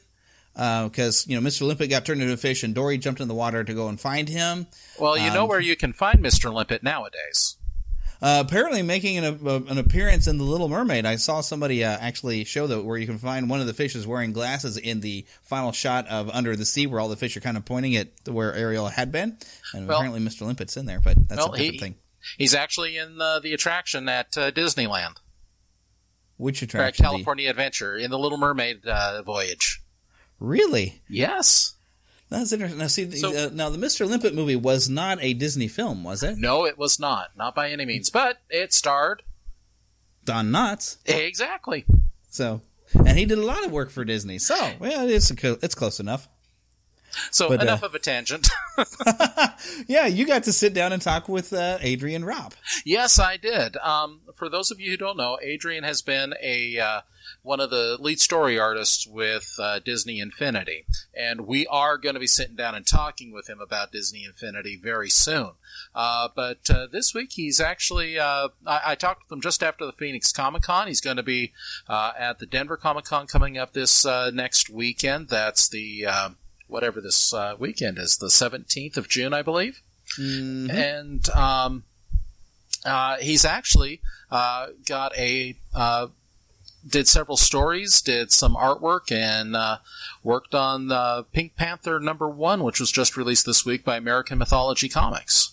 Because you know Mr. Limpet got turned into a fish, and Dory jumped in the water to go and find him. Well, you know Um, where you can find Mr. Limpet nowadays. Uh, apparently, making an, uh, an appearance in the Little Mermaid. I saw somebody uh, actually show that where you can find one of the fishes wearing glasses in the final shot of Under the Sea, where all the fish are kind of pointing at where Ariel had been, and Well- apparently Mr. Limpet's in there, but that's well, a different he, thing. he's actually in uh, the attraction at uh, Disneyland. Which at attraction? The- California Adventure in the Little Mermaid uh, voyage. Really? Yes. That's interesting. Now, see, the, uh, now the Mr. Limpet movie was not a Disney film, was it? No, it was not. Not by any means. But it starred Don Knotts. Exactly. So, and he did a lot of work for Disney. So, yeah, it's a, it's close enough. So But, uh, enough of a tangent. Yeah, you got to sit down and talk with uh, Adrian Ropp. yes, I did. Um, for those of you who don't know, Adrian has been a uh, one of the lead story artists with uh, Disney Infinity, and we are going to be sitting down and talking with him about Disney Infinity very soon. Uh, but uh, this week he's actually uh, I, I talked with him just after the Phoenix Comic Con. He's going to be uh, at the Denver Comic Con coming up this uh, next weekend. That's the uh, whatever this uh, weekend is, the seventeenth of June, I believe. And um, uh, he's actually uh, got a uh, did several stories, did some artwork, and uh, worked on uh, Pink Panther number one, which was just released this week by American Mythology Comics.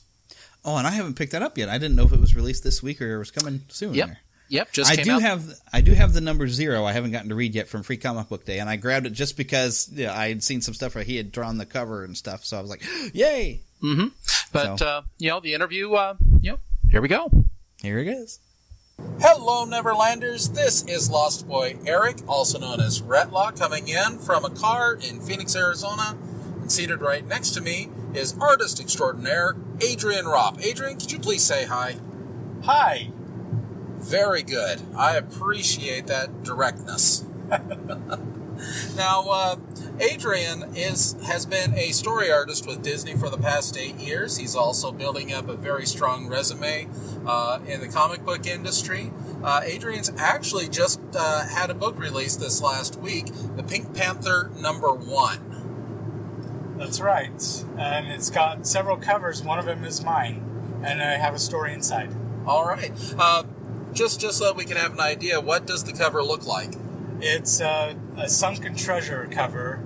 Oh, and I haven't picked that up yet. I didn't know if it was released this week or it was coming soon. Yep. Yep, just I do out. have I do have the number zero. I haven't gotten to read yet from Free Comic Book Day, and I grabbed it just because yeah, I had seen some stuff where he had drawn the cover and stuff. So I was like, "Yay!" hmm But So- uh, you know, the interview. Uh, you know, here we go. Here it is. Hello, Neverlanders. This is Lost Boy Eric, also known as Retlaw, coming in from a car in Phoenix, Arizona. And seated right next to me is artist extraordinaire Adrian Ropp. Adrian, could you please say hi? Hi. Very good. I appreciate that directness. now, uh, Adrian is has been a story artist with Disney for the past eight years. He's also building up a very strong resume uh, in the comic book industry. Uh, Adrian's actually just uh, had a book released this last week, The Pink Panther Number One. That's right. And it's got several covers. One of them is mine. And I have a story inside. All right. Uh, just just so we can have an idea, what does the cover look like? It's uh, a sunken treasure cover,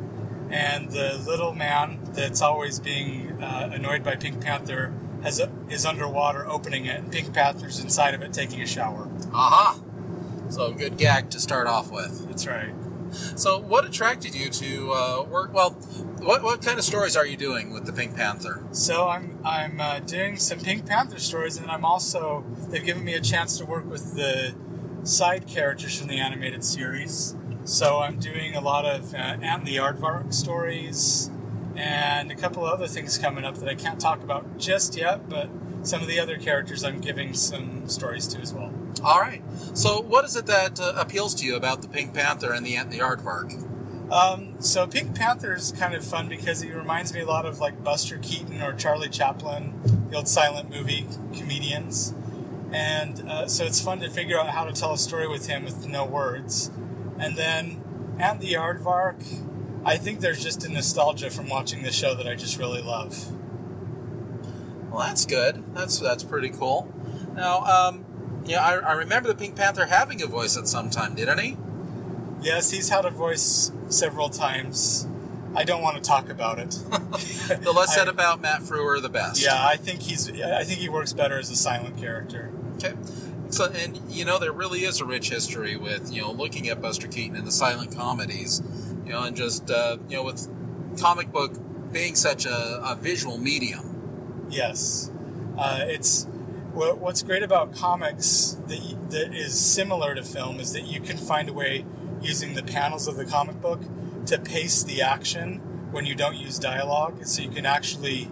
and the little man that's always being uh, annoyed by Pink Panther has a, is underwater opening it, and Pink Panther's inside of it taking a shower. Aha! So a good gag to start off with. That's right. So, what attracted you to uh, work? Well, what what kind of stories are you doing with the Pink Panther? So I'm I'm uh, doing some Pink Panther stories, and I'm also they've given me a chance to work with the side characters from the animated series. So I'm doing a lot of uh, Ant the Aardvark stories, and a couple other things coming up that I can't talk about just yet. But some of the other characters I'm giving some stories to as well. All right. So, what is it that uh, appeals to you about the Pink Panther and the Ant and the Aardvark? Um, so Pink Panther is kind of fun because he reminds me a lot of like Buster Keaton or Charlie Chaplin, the old silent movie comedians, and uh, so it's fun to figure out how to tell a story with him with no words. And then at the Aardvark, I think there's just a nostalgia from watching the show that I just really love. Well, that's good. That's that's pretty cool. Now, um, yeah, I, I remember the Pink Panther having a voice at some time, didn't he? Yes, he's had a voice several times. I don't want to talk about it. the less said about Matt Frewer, the best. Yeah, I think he's. I think he works better as a silent character. Okay. So, and you know, there really is a rich history with you know looking at Buster Keaton and the silent comedies, you know, and just uh, you know with comic book being such a, a visual medium. Yes, uh, it's what, what's great about comics that that is similar to film is that you can find a way using the panels of the comic book to pace the action when you don't use dialogue, so you can actually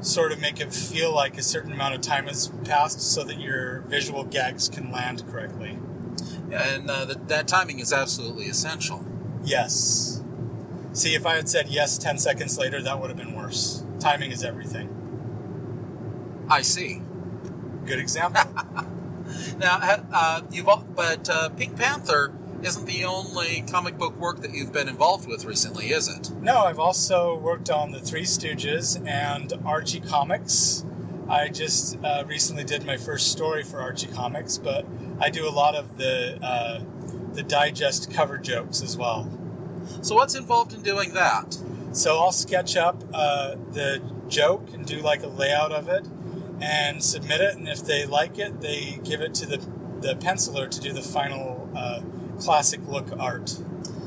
sort of make it feel like a certain amount of time has passed so that your visual gags can land correctly. And uh, that that timing is absolutely essential. Yes. See, if I had said yes 10 seconds later, that would have been worse. Timing is everything. I see. Good example. Now, uh, you've al- but uh, Pink Panther isn't the only comic book work that you've been involved with recently, is it? No, I've also worked on the Three Stooges and Archie Comics. I just uh, recently did my first story for Archie Comics, but I do a lot of the uh, the digest cover jokes as well. So, what's involved in doing that? So I'll sketch up uh, the joke and do like a layout of it, and submit it. And if they like it, they give it to the the penciler to do the final uh, classic look art.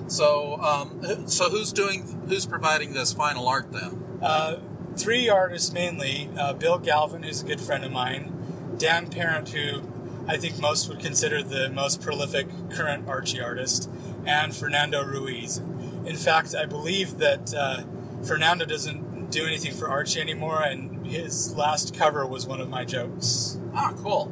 So, um, so who's doing? Who's providing this final art then? Uh, three artists mainly: uh, Bill Galvin, who's a good friend of mine, Dan Parent, who I think most would consider the most prolific current Archie artist, and Fernando Ruiz. In fact, I believe that uh, Fernando doesn't do anything for Archie anymore, and his last cover was one of my jokes. Ah, cool.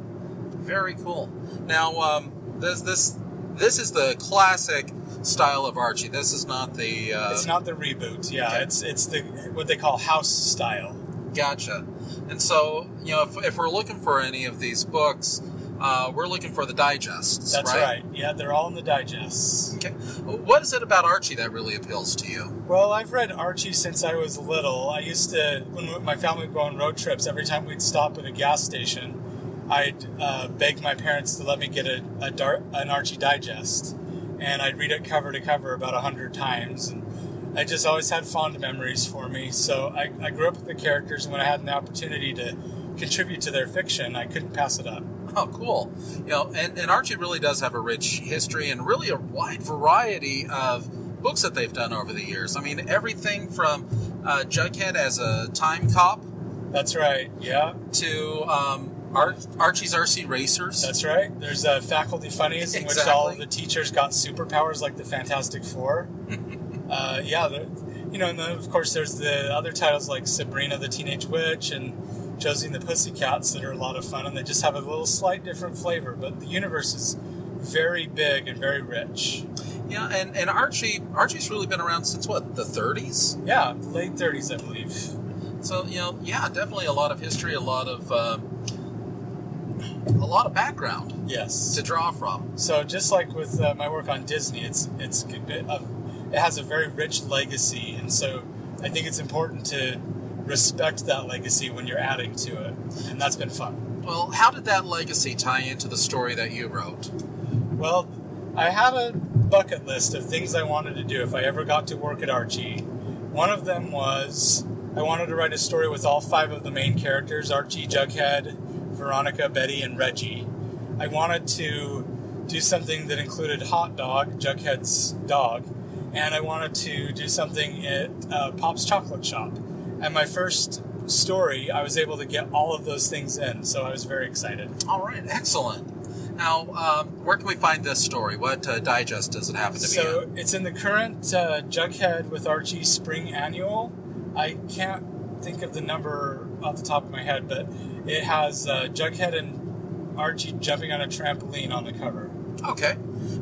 Very cool. Now, um, this this this is the classic style of Archie. This is not the. Uh, It's not the reboot. Yeah, it's it's the what they call house style. Gotcha. And so, you know, if, if we're looking for any of these books, uh, we're looking for the digests. That's right? Yeah, they're all in the digests. Okay. What is it about Archie that really appeals to you? Well, I've read Archie since I was little. I used to, when my family would go on road trips, every time we'd stop at a gas station, I'd uh, beg my parents to let me get a, a dar- an Archie digest, and I'd read it cover to cover about a hundred times. And I just always had fond memories for me. So I, I grew up with the characters, and when I had an opportunity to contribute to their fiction, I couldn't pass it up. Oh, cool. You know, and, and Archie really does have a rich history and really a wide variety of books that they've done over the years. I mean, everything from uh, Jughead as a time cop. That's right, yeah. To um, Ar- Archie's RC Racers. That's right. There's uh, Faculty Funnies, in which all of the teachers got superpowers like the Fantastic Four. uh, yeah, the, you know, and then of course there's the other titles like Sabrina the Teenage Witch and Josie and the Pussycats that are a lot of fun, and they just have a little slight different flavor. But the universe is very big and very rich. Yeah, and, and Archie Archie's really been around since what, the 30s? Yeah, late 30s, I believe. So, you know, yeah, definitely a lot of history, a lot of. Um, a lot of background Yes. to draw from. So just like with uh, my work on Disney, it's it's a bit of, it has a very rich legacy, and so I think it's important to respect that legacy when you're adding to it, and that's been fun. Well, how did that legacy tie into the story that you wrote? Well, I had a bucket list of things I wanted to do if I ever got to work at Archie. One of them was I wanted to write a story with all five of the main characters Archie, Jughead, Veronica, Betty, and Reggie. I wanted to do something that included Hot Dog, Jughead's dog, and I wanted to do something at uh, Pop's Chocolate Shop. And my first story, I was able to get all of those things in, so I was very excited. All right, excellent. Now, um, where can we find this story? What uh, digest does it happen to be So it's in the current uh, Jughead with Archie Spring Annual. I can't think of the number off the top of my head, but it has uh, Jughead and Archie jumping on a trampoline on the cover. Okay.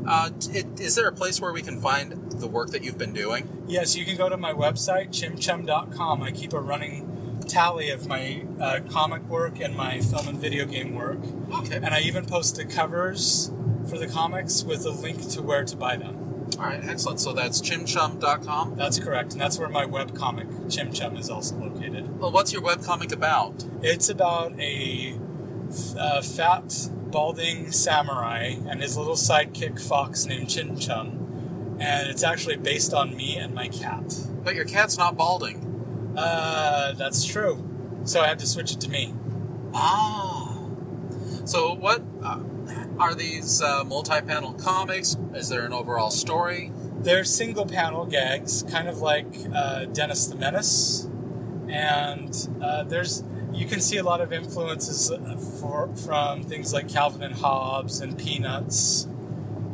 Uh, it, is there a place where we can find the work that you've been doing? Yes, you can go to my website, chimchum.com. I keep a running tally of my uh, comic work and my film and video game work. Okay. And I even post the covers for the comics with a link to where to buy them. All right, excellent. So that's chimchum.com. That's correct, and that's where my webcomic, Chim Chum, is also located. Well, what's your webcomic about? It's about a uh, fat, balding samurai and his little sidekick fox named Chim Chum, and it's actually based on me and my cat. But your cat's not balding. Uh, that's true. So I had to switch it to me. Ah. So what uh, are these uh, multi-panel comics? Is there an overall story? They're single panel gags, kind of like uh, Dennis the Menace, and uh, there's you can see a lot of influences uh, for, from things like Calvin and Hobbes and Peanuts,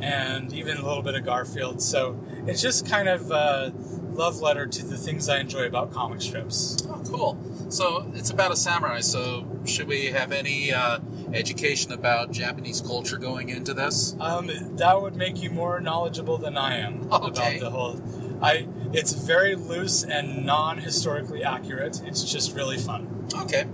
and even a little bit of Garfield. So it's just kind of a love letter to the things I enjoy about comic strips. Oh, cool. So it's about a samurai. So should we have any uh, education about Japanese culture going into this? Um, that would make you more knowledgeable than I am Okay. about the whole. I it's very loose and non-historically accurate. It's just really fun. Okay.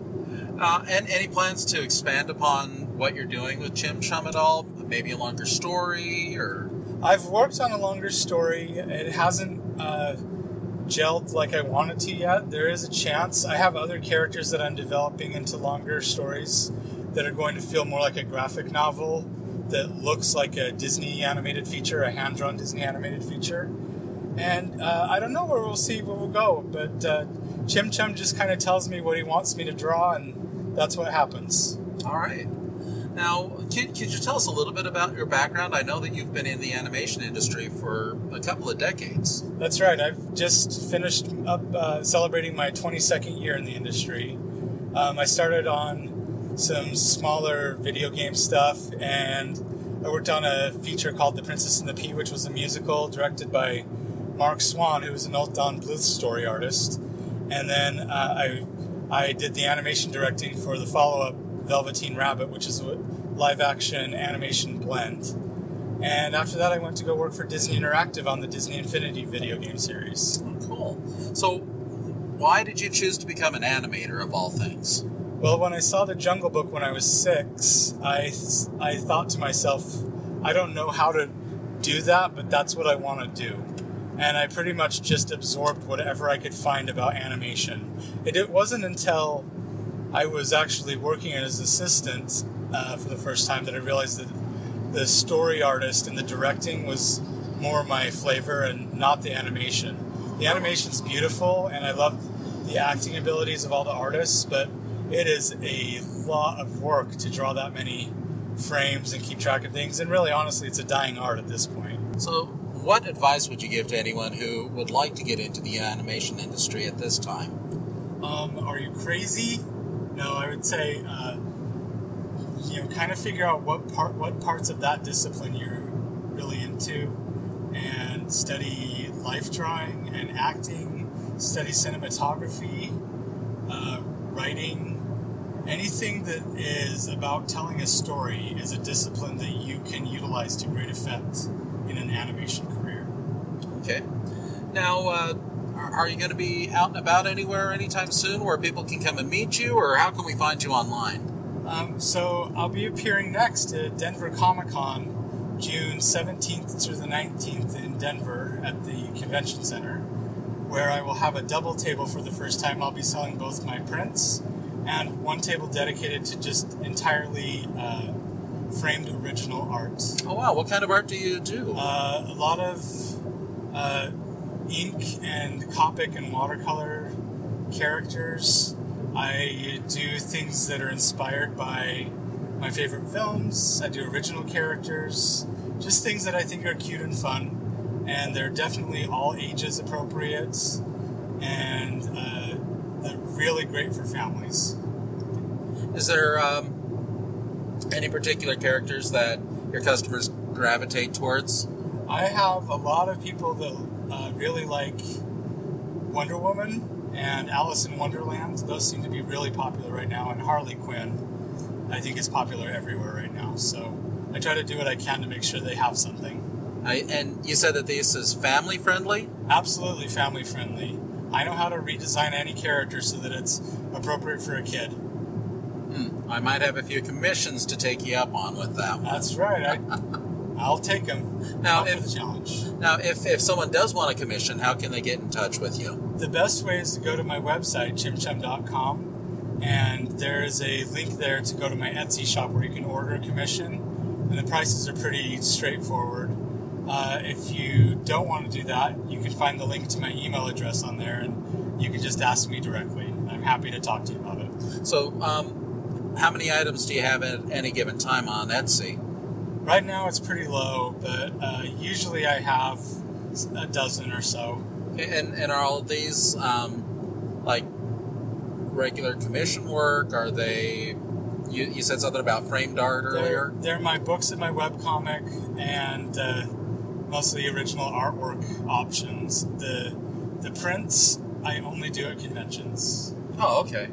Uh, and any plans to expand upon what you're doing with Chim Chum at all? Maybe a longer story or. I've worked on a longer story. It hasn't uh, gelled like I wanted to yet. There is a chance. I have other characters that I'm developing into longer stories that are going to feel more like a graphic novel that looks like a Disney animated feature, a hand drawn Disney animated feature. And uh, I don't know where we'll see where we'll go, but uh, Chim Chum just kind of tells me what he wants me to draw, and that's what happens. All right. Now, could, you tell us a little bit about your background? I know that you've been in the animation industry for a couple of decades. That's right. I've just finished up uh, celebrating my 22nd year in the industry. Um, I started on some smaller video game stuff, and I worked on a feature called The Princess and the Pea, which was a musical directed by Mark Swan, who was an old Don Bluth story artist. And then uh, I I did the animation directing for the follow up Velveteen Rabbit, which is a live action animation blend. And after that, I went to go work for Disney Interactive on the Disney Infinity video game series. Hmm, cool. So, why did you choose to become an animator of all things? Well, when I saw the Jungle Book when I was six, I, I thought to myself, I don't know how to do that, but that's what I want to do. And I pretty much just absorbed whatever I could find about animation. It, it wasn't until I was actually working as an assistant uh, for the first time that I realized that the story artist and the directing was more my flavor and not the animation. The animation's beautiful, and I love the acting abilities of all the artists, but it is a lot of work to draw that many frames and keep track of things. And really, honestly, it's a dying art at this point. So, what advice would you give to anyone who would like to get into the animation industry at this time? Um, are you crazy? No, I would say, uh, you know, kind of figure out what part, what parts of that discipline you're really into, and study life drawing and acting, study cinematography, uh, writing. Anything that is about telling a story is a discipline that you can utilize to great effect in an animation career. Okay. Now, uh, are you going to be out and about anywhere anytime soon where people can come and meet you, or how can we find you online? Um, so I'll be appearing next at Denver Comic Con, June 17th through the 19th in Denver at the Convention Center, where I will have a double table for the first time. I'll be selling both my prints and one table dedicated to just entirely uh, framed original art. Oh wow! What kind of art do you do? Uh, a lot of uh, ink and Copic and watercolor characters. I do things that are inspired by my favorite films. I do original characters, just things that I think are cute and fun, and they're definitely all ages appropriate, and uh, they're really great for families. Is there um, any particular characters that your customers gravitate towards? I have a lot of people that uh, really like Wonder Woman and Alice in Wonderland. Those seem to be really popular right now, and Harley Quinn, I think, is popular everywhere right now. So I try to do what I can to make sure they have something. I, and you said that this is family friendly? Absolutely family friendly. I know how to redesign any character so that it's appropriate for a kid. Hmm. I might have a few commissions to take you up on with that one. That's right. I, I'll take them. Now, if the challenge. now if, if someone does want a commission, how can they get in touch with you? The best way is to go to my website, chimchum.com, and there's a link there to go to my Etsy shop where you can order a commission, and the prices are pretty straightforward. Uh, if you don't want to do that, you can find the link to my email address on there, and you can just ask me directly. I'm happy to talk to you about it. So, um, how many items do you have at any given time on Etsy? Right now it's pretty low, but uh, usually I have a dozen or so. And, and are all of these um, like regular commission work? Are they? You, you said something about framed art earlier. They're, they're my books and my webcomic, and uh, mostly original artwork options. The the prints I only do at conventions. Oh, okay.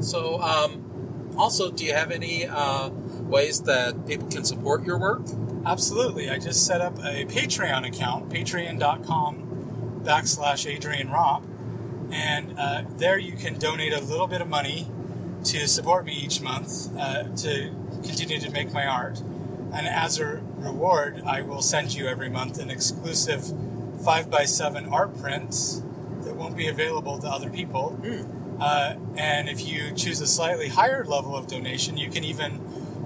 So, um, also, do you have any uh, ways that people can support your work? Absolutely. I just set up a Patreon account, patreon.com backslash Adrian Ropp. And uh, there you can donate a little bit of money to support me each month uh, to continue to make my art. And as a reward, I will send you every month an exclusive 5x7 art print that won't be available to other people. Uh, and if you choose a slightly higher level of donation, you can even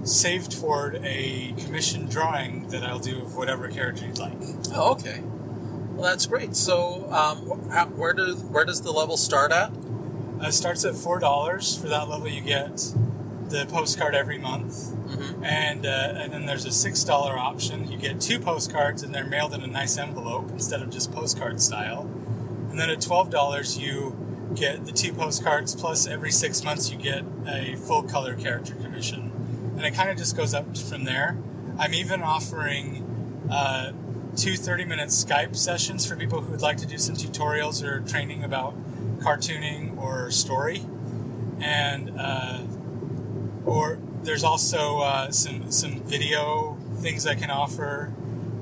save toward a commissioned drawing that I'll do of whatever character you'd like. Oh, okay. Well, that's great. So, um, how, where does where does the level start at? Uh, it starts at four dollars for that level. You get the postcard every month, Mm-hmm. and uh, and then there's a six dollar option. You get two postcards, and they're mailed in a nice envelope instead of just postcard style. And then at twelve dollars, you get the two postcards plus every six months you get a full color character commission, and it kind of just goes up from there. I'm even offering uh, two 30 minute Skype sessions for people who would like to do some tutorials or training about cartooning or story, and uh, or there's also uh, some some video things I can offer,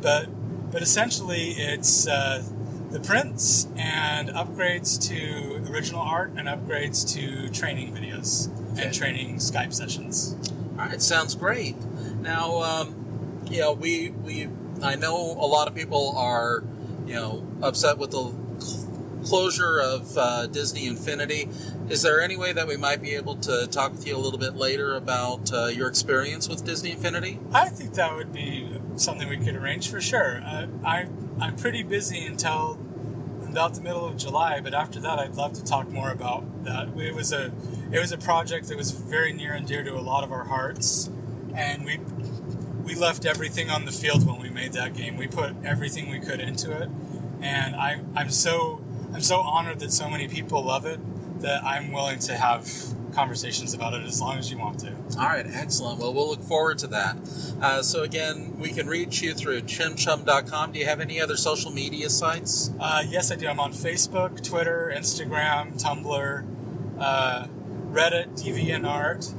but but essentially it's uh, the prints and upgrades to original art and upgrades to training videos and training Skype sessions. All right, sounds great. Now, um, you know, we we I know a lot of people are, you know, upset with the cl- closure of uh, Disney Infinity. Is there any way that we might be able to talk with you a little bit later about uh, your experience with Disney Infinity? I think that would be something we could arrange for sure. Uh, I I'm pretty busy until about the middle of July, but after that, I'd love to talk more about that. It was a it was a project that was very near and dear to a lot of our hearts, and we we left everything on the field when we made that game. We put everything we could into it, and I I'm so I'm so honored that so many people love it that I'm willing to have conversations about it as long as you want to. All right, excellent. Well, we'll look forward to that. Uh, so again, we can reach you through chimchum.com. Do you have any other social media sites? Uh, yes, I do. I'm on Facebook, Twitter, Instagram, Tumblr, uh, Reddit, DeviantArt.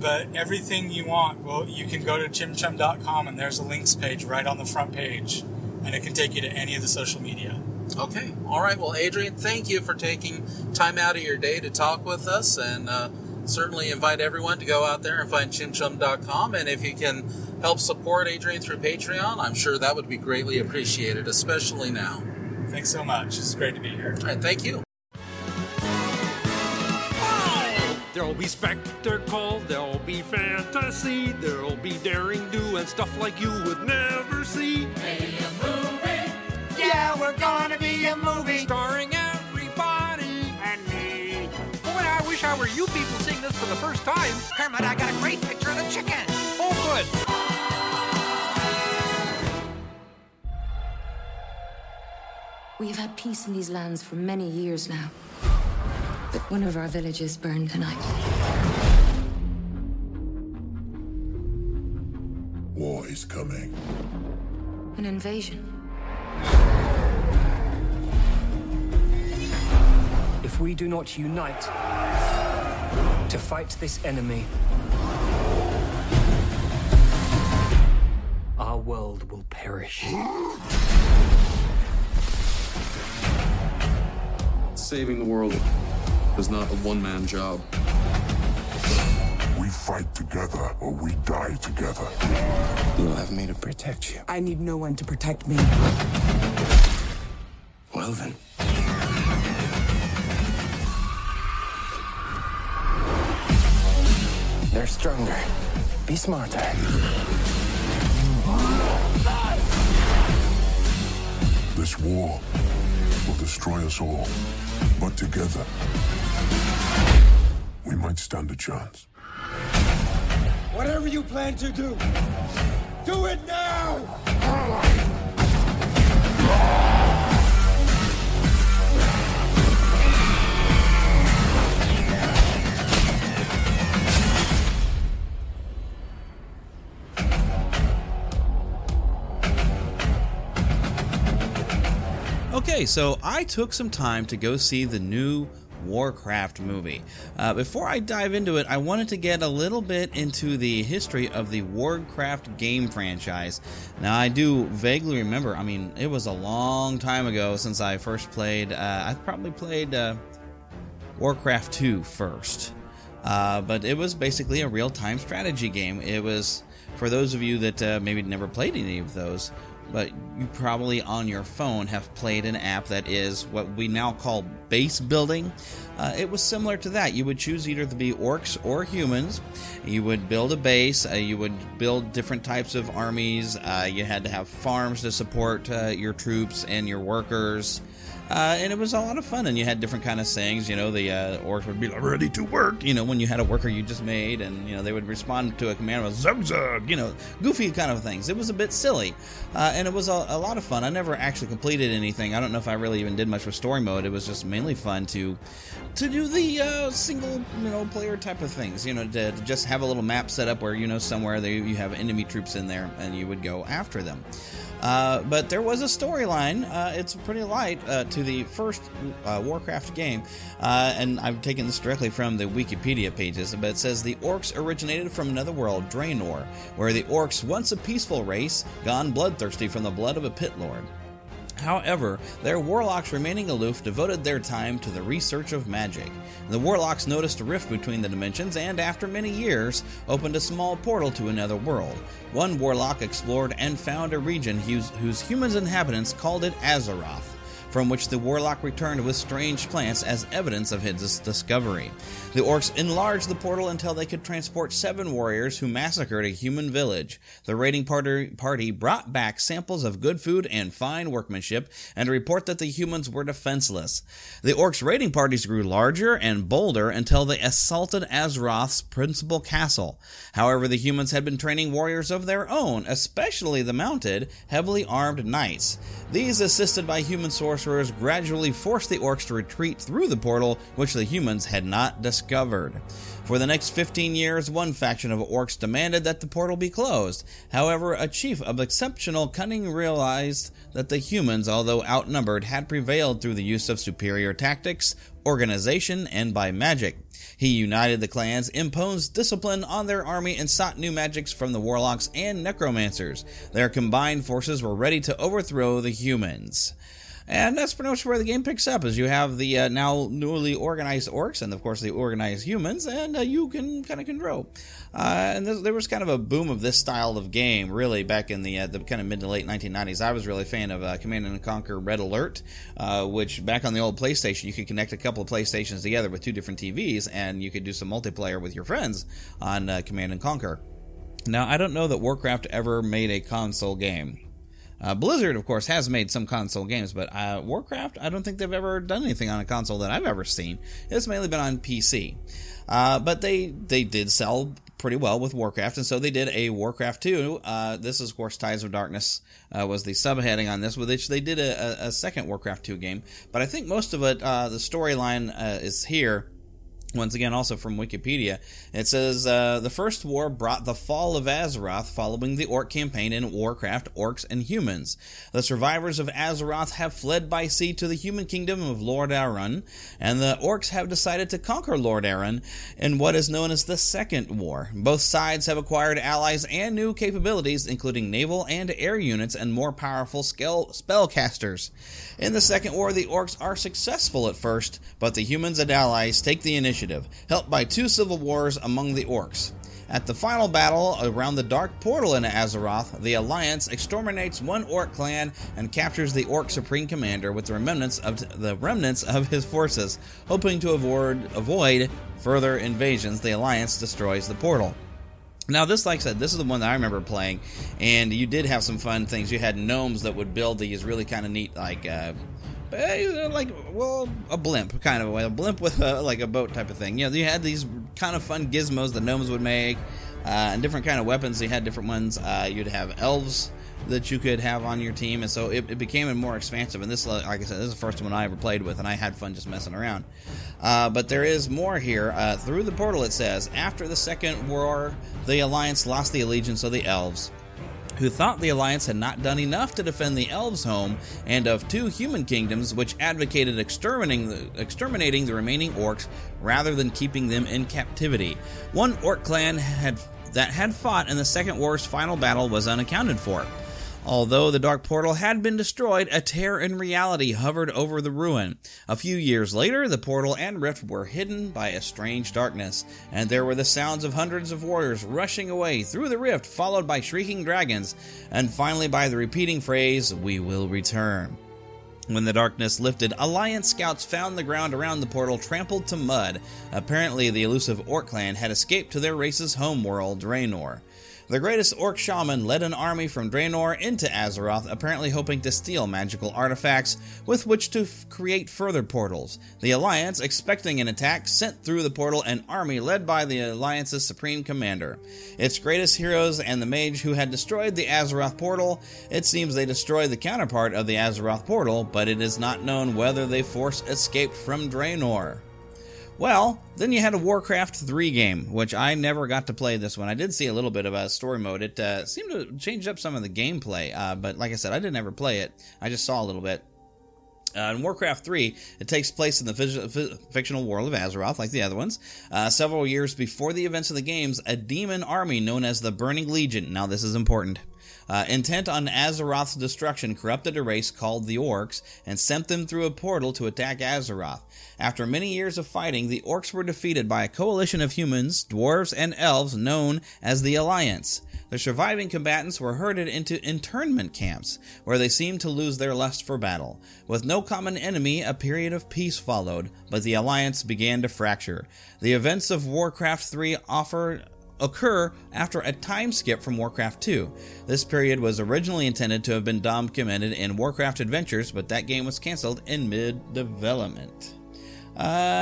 But everything you want, well, you can go to chimchum.com and there's a links page right on the front page, and it can take you to any of the social media. Okay. All right. Well, Adrian, thank you for taking time out of your day to talk with us, and uh, certainly invite everyone to go out there and find chimchum.com. And if you can help support Adrian through Patreon, I'm sure that would be greatly appreciated, especially now. Thanks so much. It's great to be here. All right. Thank you. There'll be spectacle, there'll be fantasy, there'll be daring do and stuff like you would never see. Yeah, we're gonna be a movie. Starring everybody and me. Boy, I wish I were you people seeing this for the first time. Kermit, I got a great picture of the chicken. Oh, good. We have had peace in these lands for many years now. But one of our villages burned tonight. War is coming. An invasion. If we do not unite to fight this enemy, our world will perish. Saving the world is not a one man job. We fight together or we die together. You'll have me to protect you. I need no one to protect me. Well then. They're stronger. Be smarter. This war will destroy us all. But together, we might stand a chance. Whatever you plan to do, do it now! Okay, so I took some time to go see the new Warcraft movie. Uh, before I dive into it, I wanted to get a little bit into the history of the Warcraft game franchise. Now, I do vaguely remember, I mean, it was a long time ago since I first played, uh, I probably played uh, Warcraft 2 first. Uh, but it was basically a real time strategy game. It was, for those of you that uh, maybe never played any of those, but you probably on your phone have played an app that is what we now call base building. Uh, it was similar to that. You would choose either to be orcs or humans. You would build a base. Uh, you would build different types of armies. Uh, you had to have farms to support uh, your troops and your workers. Uh, and it was a lot of fun, and you had different kind of sayings. You know, the uh, orcs would be like, "Ready to work." You know, when you had a worker you just made, and you know they would respond to a command with "zug zug." You know, goofy kind of things. It was a bit silly, uh, and it was a, a lot of fun. I never actually completed anything. I don't know if I really even did much with story mode. It was just mainly fun to to do the uh, single you know player type of things. You know, to, to just have a little map set up where you know somewhere they, you have enemy troops in there, and you would go after them. Uh, but there was a storyline. Uh, it's pretty light uh, the first uh, Warcraft game, uh, and I've taken this directly from the Wikipedia pages. But it says the orcs originated from another world, Draenor, where the orcs, once a peaceful race, gone bloodthirsty from the blood of a pit lord. However, their warlocks remaining aloof devoted their time to the research of magic. The warlocks noticed a rift between the dimensions and, after many years, opened a small portal to another world. One warlock explored and found a region whose, whose humans inhabitants called it Azeroth from which the warlock returned with strange plants as evidence of his discovery. The orcs enlarged the portal until they could transport seven warriors who massacred a human village. The raiding party brought back samples of good food and fine workmanship and report that the humans were defenseless. The orcs' raiding parties grew larger and bolder until they assaulted Azeroth's principal castle. However, the humans had been training warriors of their own, especially the mounted, heavily armed knights. These, assisted by human sorcerers, gradually forced the orcs to retreat through the portal, which the humans had not discovered. For the next 15 years, one faction of orcs demanded that the portal be closed. However, a chief of exceptional cunning realized that the humans, although outnumbered, had prevailed through the use of superior tactics, organization, and by magic. He united the clans, imposed discipline on their army, and sought new magics from the warlocks and necromancers. Their combined forces were ready to overthrow the humans. And that's pretty much where the game picks up, as you have the uh, now newly organized orcs and, of course, the organized humans, and uh, you can kind of control. Uh, and there was kind of a boom of this style of game, really, back in the uh, the kind of mid to late 1990s. I was really a fan of uh, Command and Conquer Red Alert, uh, which back on the old PlayStation, you could connect a couple of PlayStations together with two different TVs, and you could do some multiplayer with your friends on Command and Conquer. Now, I don't know that Warcraft ever made a console game. Uh, Blizzard, of course, has made some console games, but uh, Warcraft, I don't think they've ever done anything on a console that I've ever seen. It's mainly been on PC. Uh, but they they did sell pretty well with Warcraft, and so they did a Warcraft 2. Uh, this is, of course, Tides of Darkness uh, was the subheading on this, with which they did a, a, second Warcraft 2 game. But I think most of it, uh, the storyline is here once again, also from Wikipedia, it says uh, the first war brought the fall of Azeroth following the Orc campaign in Warcraft Orcs and Humans. The survivors of Azeroth have fled by sea to the human kingdom of Lordaeron, and the Orcs have decided to conquer Lordaeron in what is known as the Second War. Both sides have acquired allies and new capabilities, including naval and air units and more powerful spellcasters. In the Second War, the Orcs are successful at first, but the humans and allies take the initiative initiative, helped by two civil wars among the orcs. At the final battle around the Dark Portal in Azeroth, the Alliance exterminates one orc clan and captures the orc supreme commander with the remnants of the remnants of his forces. Hoping to avoid, avoid further invasions, the Alliance destroys the portal. Now, this, like I said, this is the one that I remember playing, and you did have some fun things. You had gnomes that would build these really kind of neat, like uh, like well a blimp kind of a way a blimp with a, like a boat type of thing. You know you had these kind of fun gizmos the gnomes would make uh, and different kind of weapons. You had different ones uh, you'd have elves that you could have on your team and so it, it, became more expansive and this like i said this is the first one i ever played with and i had fun just messing around. Uh, but there is more here uh, through the portal it says after the second war the alliance lost the allegiance of the elves who thought the Alliance had not done enough to defend the Elves' home, and of two human kingdoms which advocated exterminating the, exterminating the remaining orcs rather than keeping them in captivity. One orc clan had, that had fought in the Second War's final battle was unaccounted for. Although the Dark Portal had been destroyed, a tear in reality hovered over the ruin. A few years later, the portal and rift were hidden by a strange darkness, and there were the sounds of hundreds of warriors rushing away through the rift, followed by shrieking dragons, and finally by the repeating phrase, We will return. When the darkness lifted, Alliance scouts found the ground around the portal trampled to mud. Apparently, the elusive Orc clan had escaped to their race's homeworld, Draenor. The greatest orc shaman led an army from Draenor into Azeroth, apparently hoping to steal magical artifacts with which to f- create further portals. The Alliance, expecting an attack, sent through the portal an army led by the Alliance's supreme commander. Its greatest heroes and the mage who had destroyed the Azeroth portal, it seems they destroyed the counterpart of the Azeroth portal, but it is not known whether they force escaped from Draenor. Well, then you had a Warcraft 3 game, which I never got to play this one. I did see a little bit of a story mode. It uh, seemed to change up some of the gameplay, uh, but like I said, I didn't ever play it. I just saw a little bit. Uh, in Warcraft 3, it takes place in the fi- fictional world of Azeroth, like the other ones. Uh, several years before the events of the games, a demon army known as the Burning Legion, now this is important, uh, intent on Azeroth's destruction, corrupted a race called the Orcs and sent them through a portal to attack Azeroth. After many years of fighting, the Orcs were defeated by a coalition of humans, dwarves, and elves known as the Alliance. The surviving combatants were herded into internment camps, where they seemed to lose their lust for battle. With no common enemy, a period of peace followed, but the alliance began to fracture. The events of Warcraft 3 offer occur after a time skip from Warcraft 2. This period was originally intended to have been documented in Warcraft Adventures, but that game was canceled in mid development. Uh,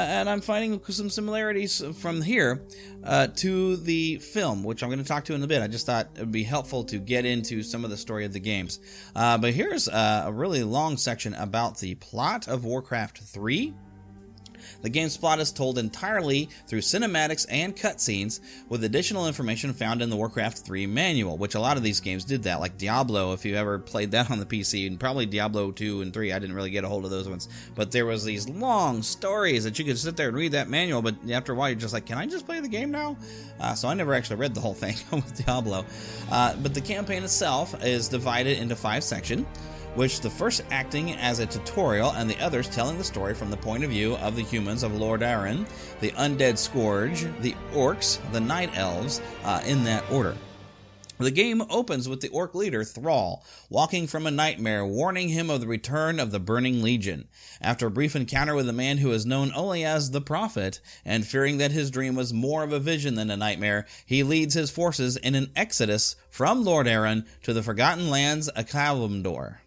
and I'm finding some similarities from here uh, to the film, which I'm going to talk to in a bit. I just thought it would be helpful to get into some of the story of the games. Uh, but here's a, a really long section about the plot of Warcraft 3 the game's plot is told entirely through cinematics and cutscenes, with additional information found in the Warcraft 3 manual, which a lot of these games did that, like Diablo, if you ever played that on the PC, and probably Diablo 2 and 3. I didn't really get a hold of those ones. But there was these long stories that you could sit there and read that manual, but after a while you're just like, can I just play the game now? Uh, so I never actually read the whole thing with Diablo. Uh, but the campaign itself is divided into five sections which the first acting as a tutorial and the others telling the story from the point of view of the humans of Lord Lordaeron, the undead Scourge, the orcs, the night elves, uh, in that order. The game opens with the orc leader, Thrall, walking from a nightmare, warning him of the return of the Burning Legion. After a brief encounter with a man who is known only as the Prophet, and fearing that his dream was more of a vision than a nightmare, he leads his forces in an exodus from Lord Lordaeron to the Forgotten Lands of Kalimdor.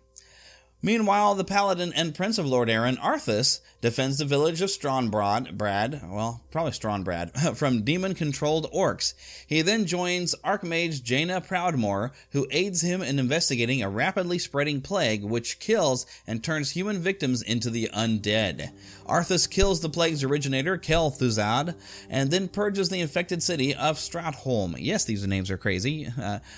Meanwhile, the paladin and prince of Lordaeron, Arthas, defends the village of Stronbrad, Brad, well, probably Strawnbrad, from demon-controlled orcs. He then joins Archmage Jaina Proudmoore, who aids him in investigating a rapidly spreading plague which kills and turns human victims into the undead. Arthas kills the plague's originator, Kel'Thuzad, and then purges the infected city of Stratholme. Yes, these names are crazy. Uh,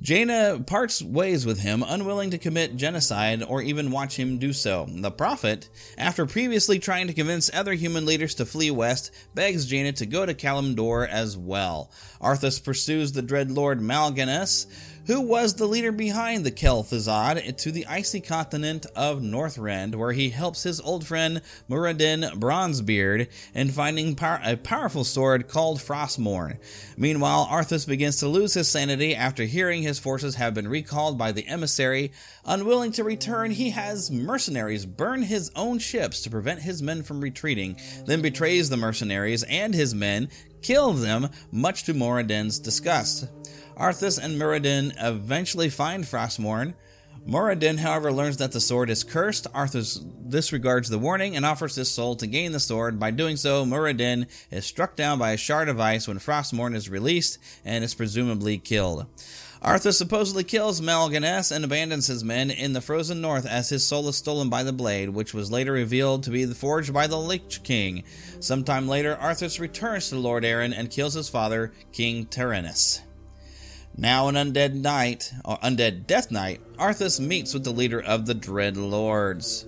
Jaina parts ways with him, unwilling to commit genocide or even watch him do so. The Prophet, after previously trying to convince other human leaders to flee west, begs Jaina to go to Kalimdor as well. Arthas pursues the Dread Lord Mal'Ganis, who was the leader behind the Kel'Thuzad, to the icy continent of Northrend, where he helps his old friend Muradin Bronzebeard in finding a powerful sword called Frostmourne. Meanwhile, Arthas begins to lose his sanity after hearing his forces have been recalled by the emissary. Unwilling to return, he has mercenaries burn his own ships to prevent his men from retreating, then betrays the mercenaries and his men, kills them, much to Muradin's disgust. Arthas and Muradin eventually find Frostmourne. Muradin, however, learns that the sword is cursed. Arthas disregards the warning and offers his soul to gain the sword. By doing so, Muradin is struck down by a shard of ice when Frostmourne is released and is presumably killed. Arthas supposedly kills Mal'Ganis and abandons his men in the frozen north as his soul is stolen by the blade, which was later revealed to be forged by the Lich King. Sometime later, Arthas returns to Lordaeron and kills his father, King Terenas. Now an undead knight, or undead death knight, Arthas meets with the leader of the Dread Lords,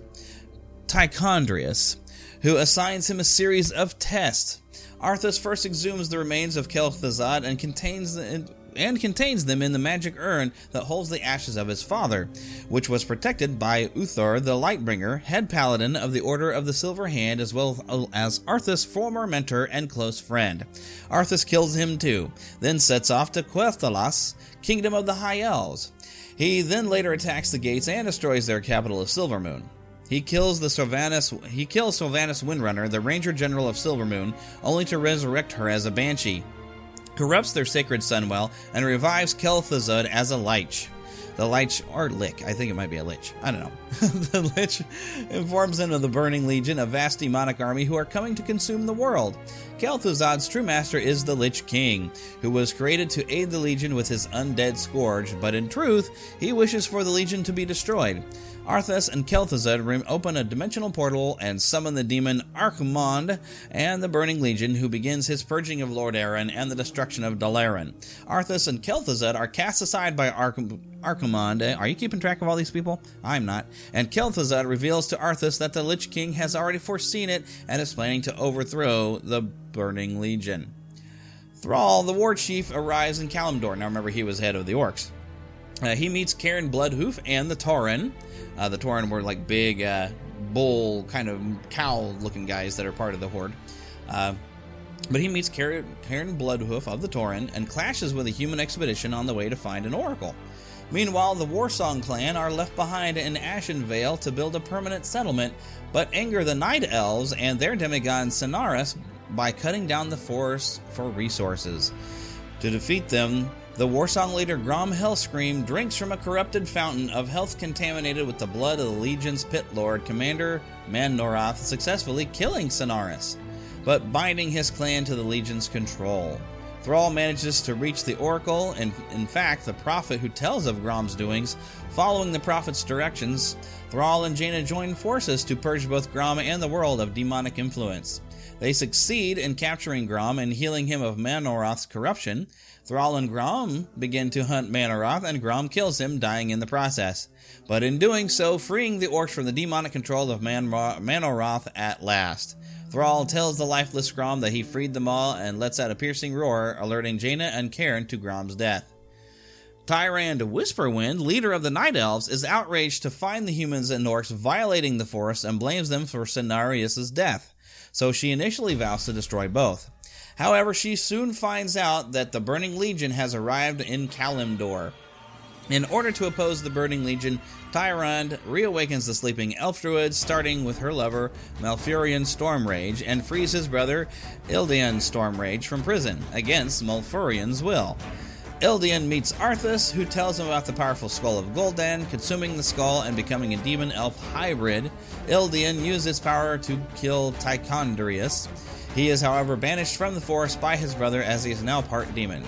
Tichondrius, who assigns him a series of tests. Arthas first exhumes the remains of Kel'Thuzad and contains and contains them in the magic urn that holds the ashes of his father, which was protected by Uther the Lightbringer, head paladin of the Order of the Silver Hand, as well as Arthas' former mentor and close friend. Arthas kills him too, then sets off to Quel'Thalas, kingdom of the High Elves. He then later attacks the gates and destroys their capital of Silvermoon. He kills the Sylvanas. He kills Sylvanas Windrunner, the Ranger General of Silvermoon, only to resurrect her as a banshee. Corrupts their sacred sunwell, and revives Kel'Thuzad as a lich. The lich, or lich, I think it might be a lich. I don't know. the lich informs them of the Burning Legion, a vast demonic army who are coming to consume the world. Kel'Thuzad's true master is the Lich King, who was created to aid the Legion with his undead scourge, but in truth, he wishes for the Legion to be destroyed. Arthas and Kel'Thuzad open a dimensional portal and summon the demon Archimonde and the Burning Legion, who begins his purging of Lordaeron and the destruction of Dalaran. Arthas and Kel'Thuzad are cast aside by Arch- Archimonde. Uh, are you keeping track of all these people? I'm not. And Kel'Thuzad reveals to Arthas that the Lich King has already foreseen it and is planning to overthrow the Burning Legion. Thrall, the war chief, arrives in Kalimdor. Now remember, he was head of the orcs. Uh, he meets Cairne Bloodhoof and the Tauren. Uh, the Tauren were like big uh, bull kind of cow looking guys that are part of the Horde. Uh, but he meets Cairne, Cairne Bloodhoof of the Tauren and clashes with a human expedition on the way to find an oracle. Meanwhile, the Warsong clan are left behind in Ashenvale to build a permanent settlement, but anger the Night Elves and their demigod Sonaris by cutting down the forest for resources. To defeat them, the Warsong leader Grom Hellscream drinks from a corrupted fountain of health contaminated with the blood of the Legion's pit lord, Commander Mannoroth, successfully killing Sonaris, but binding his clan to the Legion's control. Thrall manages to reach the Oracle, and in fact, the Prophet who tells of Grom's doings, following the Prophet's directions, Thrall and Jaina join forces to purge both Grom and the world of demonic influence. They succeed in capturing Grom and healing him of Mannoroth's corruption. Thrall and Grom begin to hunt Mannoroth, and Grom kills him, dying in the process. But in doing so, freeing the orcs from the demonic control of Man- Mannoroth at last. Thrall tells the lifeless Grom that he freed them all and lets out a piercing roar, alerting Jaina and Cairne to Grom's death. Tyrande Whisperwind, leader of the Night Elves, is outraged to find the humans and orcs violating the forest and blames them for Cenarius' death, so she initially vows to destroy both. However, she soon finds out that the Burning Legion has arrived in Kalimdor. In order to oppose the Burning Legion, Tyrande reawakens the sleeping elf druid, starting with her lover, Malfurion Stormrage, and frees his brother, Illidan Stormrage, from prison, against Malfurion's will. Illidan meets Arthas, who tells him about the powerful skull of Gul'dan, consuming the skull and becoming a demon elf hybrid. Illidan uses its power to kill Tichondrius. He is, however, banished from the forest by his brother as he is now part demon.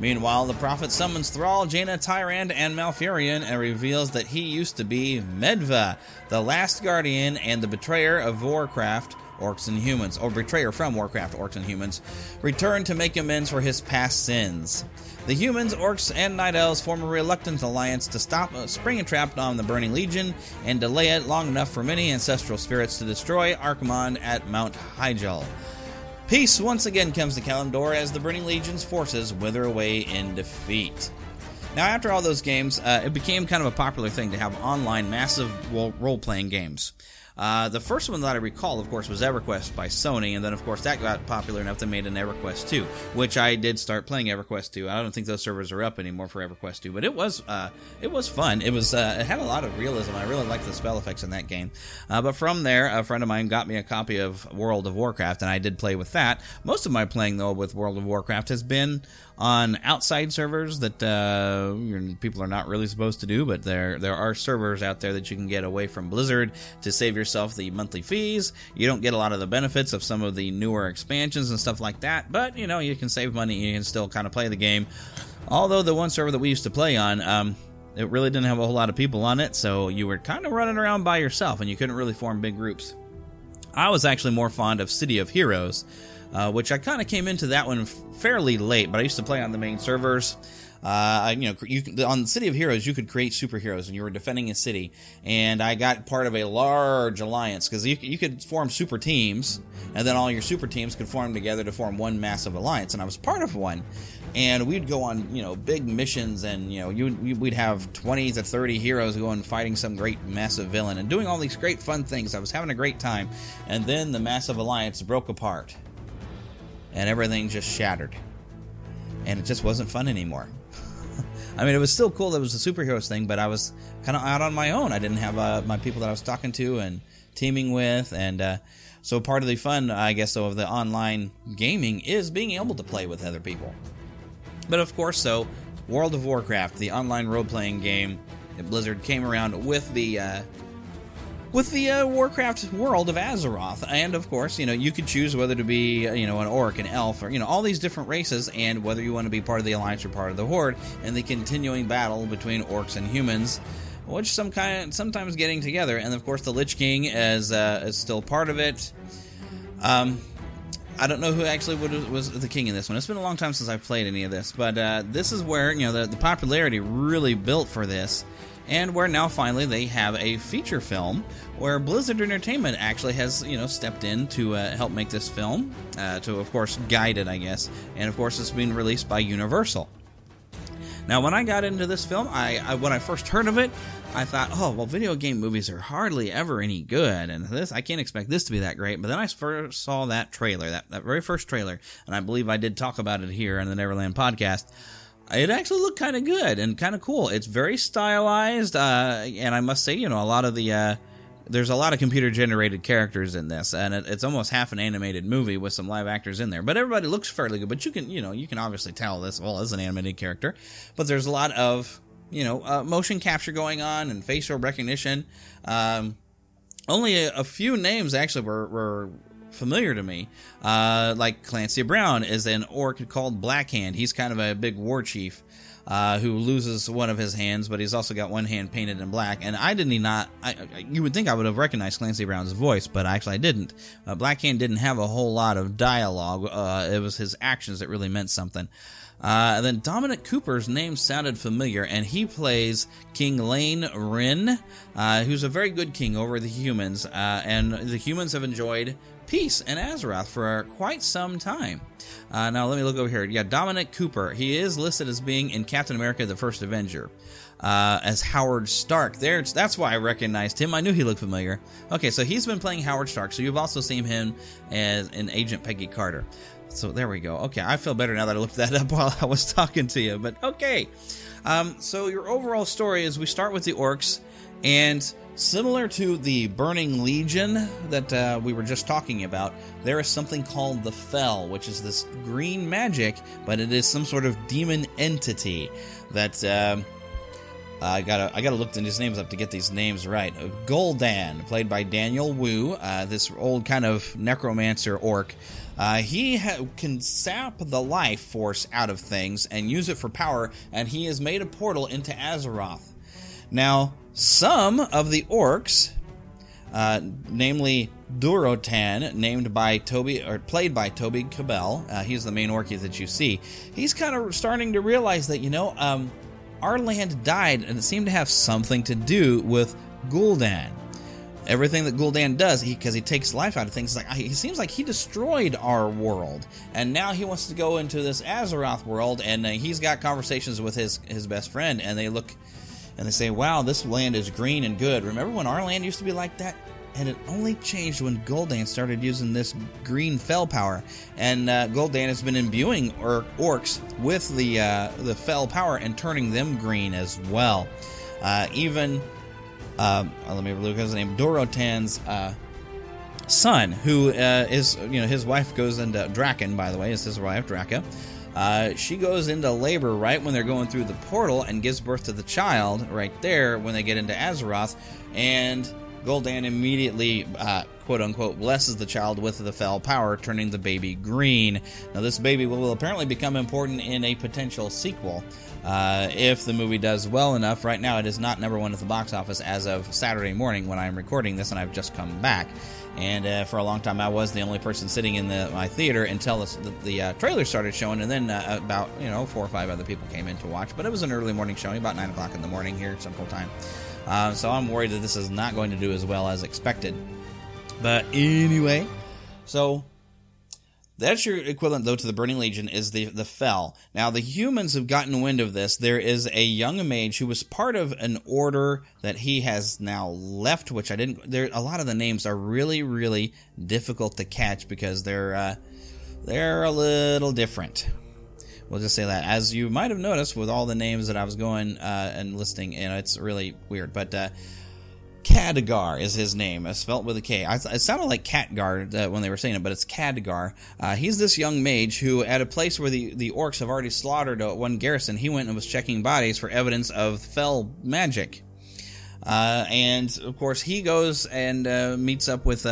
Meanwhile, the prophet summons Thrall, Jaina, Tyrande, and Malfurion and reveals that he used to be Medva, the last guardian and the betrayer of Warcraft, orcs and humans, or betrayer from Warcraft, orcs and humans, returned to make amends for his past sins. The humans, orcs, and night elves form a reluctant alliance to stop a spring trap on the Burning Legion and delay it long enough for many ancestral spirits to destroy Archimonde at Mount Hyjal. Peace once again comes to Kalimdor as the Burning Legion's forces wither away in defeat. Now, after all those games, uh, it became kind of a popular thing to have online massive role playing games. Uh, the first one that I recall, of course, was EverQuest by Sony, and then, of course, that got popular enough they made an EverQuest 2, which I did start playing EverQuest 2. I don't think those servers are up anymore for EverQuest 2, but it was uh, it was fun. It was uh, it had a lot of realism. I really liked the spell effects in that game. Uh, but from there, a friend of mine got me a copy of World of Warcraft, and I did play with that. Most of my playing though with World of Warcraft has been on outside servers that uh, people are not really supposed to do, but there there are servers out there that you can get away from Blizzard to save yourself the monthly fees. You don't get a lot of the benefits of some of the newer expansions and stuff like that, but you know you can save money. You can still kind of play the game. Although the one server that we used to play on. Um, it really didn't have a whole lot of people on it, so you were kind of running around by yourself and you couldn't really form big groups. I was actually more fond of City of Heroes, uh, which I kind of came into that one fairly late, but I used to play on the main servers. Uh, you know, you, on City of Heroes, you could create superheroes, and you were defending a city. And I got part of a large alliance because you, you could form super teams, and then all your super teams could form together to form one massive alliance. And I was part of one, and we'd go on you know big missions, and you know you, we'd have twenty to thirty heroes going fighting some great massive villain and doing all these great fun things. I was having a great time, and then the massive alliance broke apart, and everything just shattered, and it just wasn't fun anymore. I mean, it was still cool that it was a superheroes thing, but I was kind of out on my own. I didn't have uh, my people that I was talking to and teaming with, and uh, so part of the fun, I guess, though, of the online gaming is being able to play with other people. But of course, so World of Warcraft, the online role-playing game that Blizzard came around with the uh, with the uh, Warcraft world of Azeroth, and of course, you know you could choose whether to be uh, you know an orc, an elf, or you know all these different races, and whether you want to be part of the Alliance or part of the Horde, and the continuing battle between orcs and humans. Which some kind sometimes getting together, and of course the Lich King is uh, is still part of it. Um, I don't know who actually was, the king in this one. It's been a long time since I've played any of this, but uh, this is where you know the, the popularity really built for this, and where now finally they have a feature film where Blizzard Entertainment actually has you know stepped in to uh, help make this film, uh, to of course guide it, I guess, and of course it's being released by Universal. Now, when I got into this film, I, I when I first heard of it, I thought, oh well, video game movies are hardly ever any good, and this I can't expect this to be that great. But then I first saw that trailer, that that very first trailer, and I believe I did talk about it here on the Neverland podcast. It actually looked kind of good and kind of cool. It's very stylized, uh, and I must say, you know, a lot of the uh, there's a lot of computer generated characters in this, and it, it's almost half an animated movie with some live actors in there. But everybody looks fairly good. But you can, you know, you can obviously tell this. Well, is an animated character, but there's a lot of you know uh, motion capture going on and facial recognition. Um, only a, a, few names actually were, were familiar to me. Uh, like Clancy Brown is an orc called Blackhand. He's kind of a big war chief uh, who loses one of his hands, but he's also got one hand painted in black. And I didn't not. I, you would think I would have recognized Clancy Brown's voice, but actually I didn't. Uh, Blackhand didn't have a whole lot of dialogue. Uh, it was his actions that really meant something. Uh, and then Dominic Cooper's name sounded familiar, and he plays King Llane Wrynn, uh, who's a very good king over the humans. And the humans have enjoyed peace in Azeroth for quite some time. Uh, now, let me look over here. Yeah, Dominic Cooper. He is listed as being in Captain America the First Avenger. Uh, as Howard Stark. There, that's why I recognized him. I knew he looked familiar. Okay, so he's been playing Howard Stark. So you've also seen him as an Agent Peggy Carter. So there we go. Okay, I feel better now that I looked that up while I was talking to you. But okay, um, so your overall story is we start with the orcs, and Similar to the Burning Legion that uh, we were just talking about, there is something called the Fel, which is this green magic, but it is some sort of demon entity that. Uh, I gotta I gotta look these names up to get these names right. Gul'dan, played by Daniel Wu, uh, this old kind of necromancer orc. Uh, he ha- can sap the life force out of things and use it for power, and he has made a portal into Azeroth. Now, some of the orcs, uh, namely Durotan, named by Toby or played by Toby Kebbell, uh, he's the main orky that you see. He's kind of starting to realize that you know um, our land died, and it seemed to have something to do with Gul'dan. Everything that Gul'dan does, because he, he, takes life out of things, like he seems like he destroyed our world, and now he wants to go into this Azeroth world, and uh, he's got conversations with his his best friend, and they look and they say, wow, this land is green and good. Remember when our land used to be like that? And it only changed when Gul'dan started using this green fel power. And uh, Gul'dan has been imbuing or- orcs with the uh, the fel power and turning them green as well. Uh, even, uh, let me look at his name, Durotan's uh, son, who uh, is, you know, his wife goes into, Draken, by the way, is his wife, Draka. Uh, she goes into labor right when they're going through the portal and gives birth to the child right there when they get into Azeroth. And Gul'dan immediately, uh, quote unquote, blesses the child with the fel power, turning the baby green. Now, this baby will apparently become important in a potential sequel. Uh, if the movie does well enough, right now it is not number one at the box office as of Saturday morning when I'm recording this, and I've just come back. And uh, for a long time, I was the only person sitting in the, my theater until the, the, uh, trailer started showing, and then uh, about you know four or five other people came in to watch. But it was an early morning showing, about nine o'clock in the morning here Central Time. Uh, so I'm worried that this is not going to do as well as expected. But anyway, so that's your equivalent, though, to the Burning Legion is the the Fel. Now, the humans have gotten wind of this. There is a young mage who was part of an order that he has now left, which I didn't. There, a lot of the names are really, really difficult to catch because they're uh, they're a little different. We'll just say that. As you might have noticed with all the names that I was going uh, and listing, you know, it's really weird. But uh, Khadgar is his name, uh, spelt with a K. I, it sounded like Catgar uh, when they were saying it, but it's Khadgar. Uh, he's this young mage who, at a place where the, the orcs have already slaughtered uh, one garrison, he went and was checking bodies for evidence of fel magic. Uh, and of course, he goes and uh, meets up with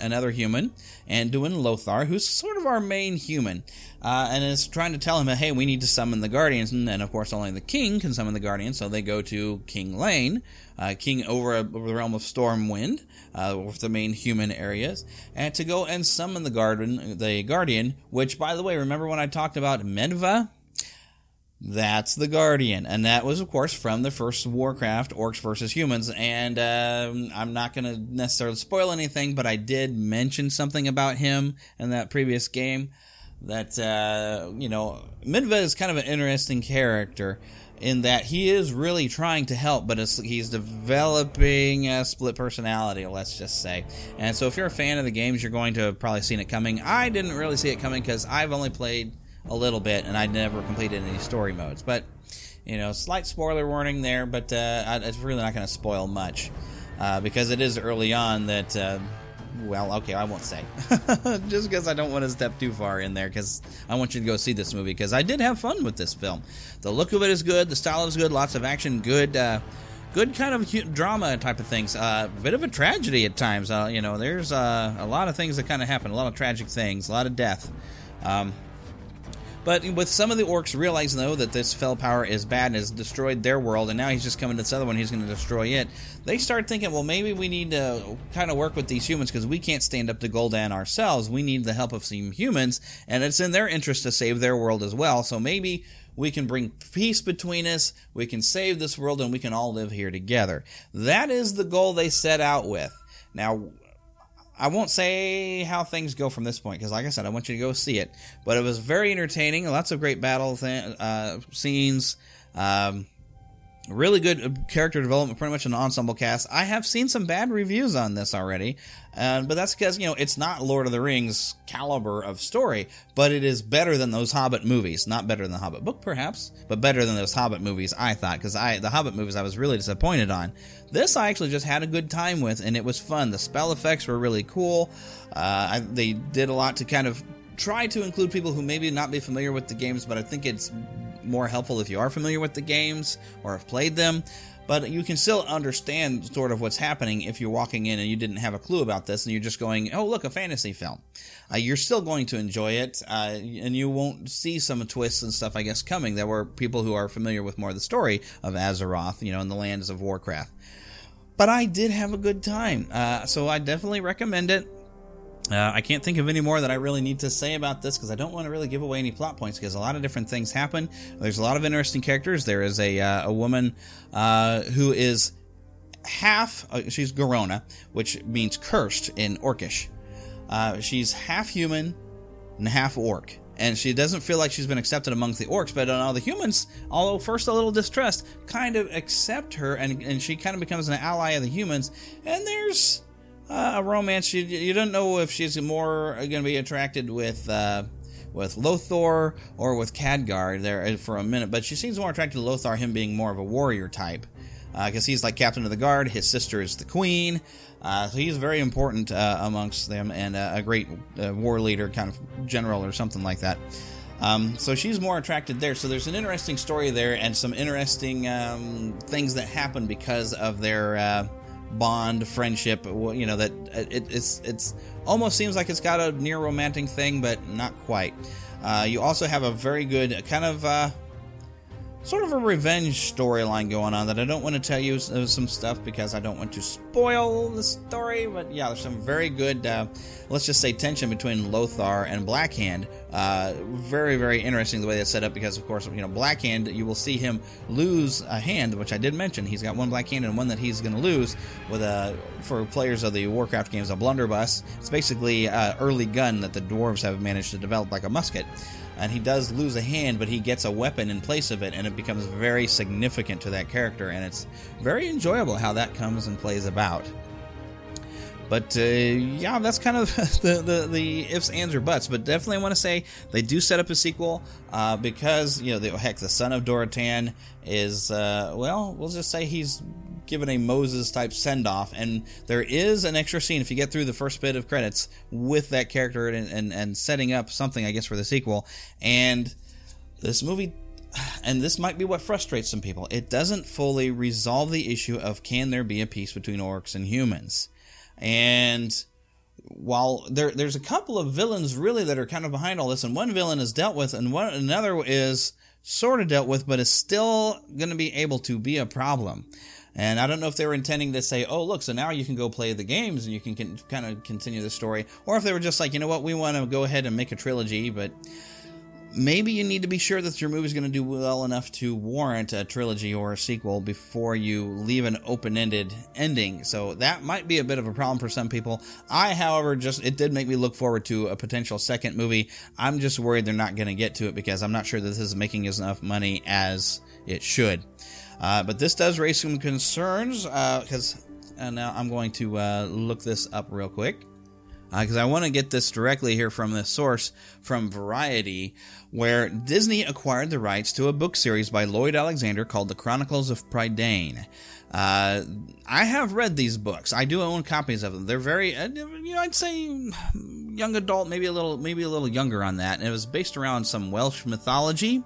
another human, Anduin Lothar, who's sort of our main human, uh, and is trying to tell him, hey, we need to summon the Guardians. And then, of course, only the king can summon the Guardians, so they go to King Llane, uh, king over, a, over the realm of Stormwind, uh, with the main human areas, and to go and summon the Guardian, the Guardian, which, by the way, remember when I talked about Medva? That's the Guardian, and that was, of course, from the first Warcraft, Orcs versus Humans. And um, I'm not going to necessarily spoil anything, but I did mention something about him in that previous game. That uh, you know, Midva is kind of an interesting character in that he is really trying to help, but he's developing a split personality, let's just say. And so, if you're a fan of the games, you're going to have probably seen it coming. I didn't really see it coming because I've only played a little bit, and I never completed any story modes. But you know, slight spoiler warning there, but uh, it's really not going to spoil much uh, because it is early on that. Uh, well, okay, I won't say. Just because I don't want to step too far in there, because I want you to go see this movie, because I did have fun with this film. The look of it is good, the style is good, lots of action, good, uh, good kind of drama type of things. A uh, bit of a tragedy at times. Uh, you know, there's uh, a lot of things that kind of happen, a lot of tragic things, a lot of death. Um, but with some of the orcs realizing though that this fel power is bad and has destroyed their world, and now he's just coming to this other one, he's going to destroy it. They start thinking, well, maybe we need to kind of work with these humans because we can't stand up to Gul'dan ourselves. We need the help of some humans, and it's in their interest to save their world as well. So maybe we can bring peace between us, we can save this world, and we can all live here together. That is the goal they set out with. Now, I won't say how things go from this point because, like I said, I want you to go see it. But it was very entertaining. Lots of great battle th- uh, scenes. Um, really good character development, pretty much an ensemble cast. I have seen some bad reviews on this already, uh, but that's because you know it's not Lord of the Rings caliber of story, but it is better than those Hobbit movies. Not better than the Hobbit book, perhaps, but better than those Hobbit movies. I thought because I the Hobbit movies I was really disappointed on. This I actually just had a good time with, and it was fun. The spell effects were really cool. Uh, I, they did a lot to kind of try to include people who maybe not be familiar with the games, but I think it's more helpful if you are familiar with the games or have played them. But you can still understand sort of what's happening if you're walking in and you didn't have a clue about this and you're just going, oh, look, a fantasy film. Uh, you're still going to enjoy it, uh, and you won't see some twists and stuff, I guess, coming. that were people who are familiar with more of the story of Azeroth, you know, in the lands of Warcraft. But I did have a good time, uh, so I definitely recommend it. Uh, I can't think of any more that I really need to say about this because I don't want to really give away any plot points because a lot of different things happen. There's a lot of interesting characters. There is a uh, a woman uh, who is half uh, she's Garona, which means cursed in Orcish. Uh, she's half human and half orc. And she doesn't feel like she's been accepted amongst the orcs, but all the humans, although first a little distressed, kind of accept her, and, and she kind of becomes an ally of the humans. And there's uh, a romance. You, you don't know if she's more going to be attracted with uh, with Lothar or with Khadgar there for a minute, but she seems more attracted to Lothar, him being more of a warrior type, because uh, he's like captain of the guard. His sister is the queen, uh, so he's very important uh, amongst them and uh, a great war leader, kind of general or something like that. Um, so she's more attracted there. So there's an interesting story there and some interesting um, things that happen because of their bond, friendship. You know that it, it's it's almost seems like it's got a near romantic thing, but not quite. Uh, you also have a very good kind of uh, sort of a revenge storyline going on that I don't want to tell you uh, some stuff because I don't want to spoil the story. But yeah, there's some very good, uh, let's just say, tension between Lothar and Blackhand. Uh, very, very interesting the way that's set up because, of course, you know, Blackhand, you will see him lose a hand, which I did mention. He's got one black hand and one that he's going to lose with a, for players of the Warcraft games, a blunderbuss. It's basically an early gun that the dwarves have managed to develop like a musket and he does lose a hand, but he gets a weapon in place of it, and it becomes very significant to that character, and it's very enjoyable how that comes and plays about. But uh, yeah, that's kind of the, the, the ifs, ands, or buts. But definitely, I want to say they do set up a sequel uh, because you know, the, heck, the son of Durotan is uh, well, we'll just say he's given a Moses type send off, and there is an extra scene if you get through the first bit of credits with that character and, and, and setting up something, I guess, for the sequel. And this movie, and this might be what frustrates some people, it doesn't fully resolve the issue of can there be a peace between orcs and humans. And while there there's a couple of villains really that are kind of behind all this, and one villain is dealt with, and one another is sort of dealt with, but is still going to be able to be a problem. And I don't know if they were intending to say, "Oh, look, so now you can go play the games and you can, kind of continue the story," or if they were just like, "You know what, we want to go ahead and make a trilogy," but maybe you need to be sure that your movie is going to do well enough to warrant a trilogy or a sequel before you leave an open-ended ending. So that might be a bit of a problem for some people. I, however, just it did make me look forward to a potential second movie. I'm just worried they're not going to get to it because I'm not sure that this is making as enough money as it should. Uh, but this does raise some concerns because uh, now I'm going to uh, look this up real quick because I want to get this directly here from the source from Variety, where Disney acquired the rights to a book series by Lloyd Alexander called The Chronicles of Prydain. Uh, I have read these books. I do own copies of them. They're very, uh, you know, I'd say young adult, maybe a little, maybe a little younger on that. And it was based around some Welsh mythology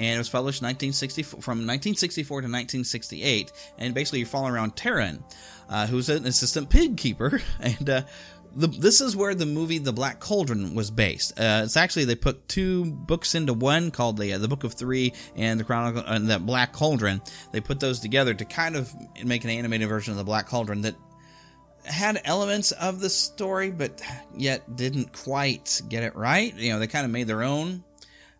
and it was published 1964, from 1964 to 1968. And basically, you're following around Taran, uh, who's an assistant pig keeper, and uh, the, this is where the movie The Black Cauldron was based. Uh, it's actually they put two books into one called the uh, the Book of Three and the Chronicle and the Black Cauldron. They put those together to kind of make an animated version of the Black Cauldron that had elements of the story, but yet didn't quite get it right. You know, they kind of made their own.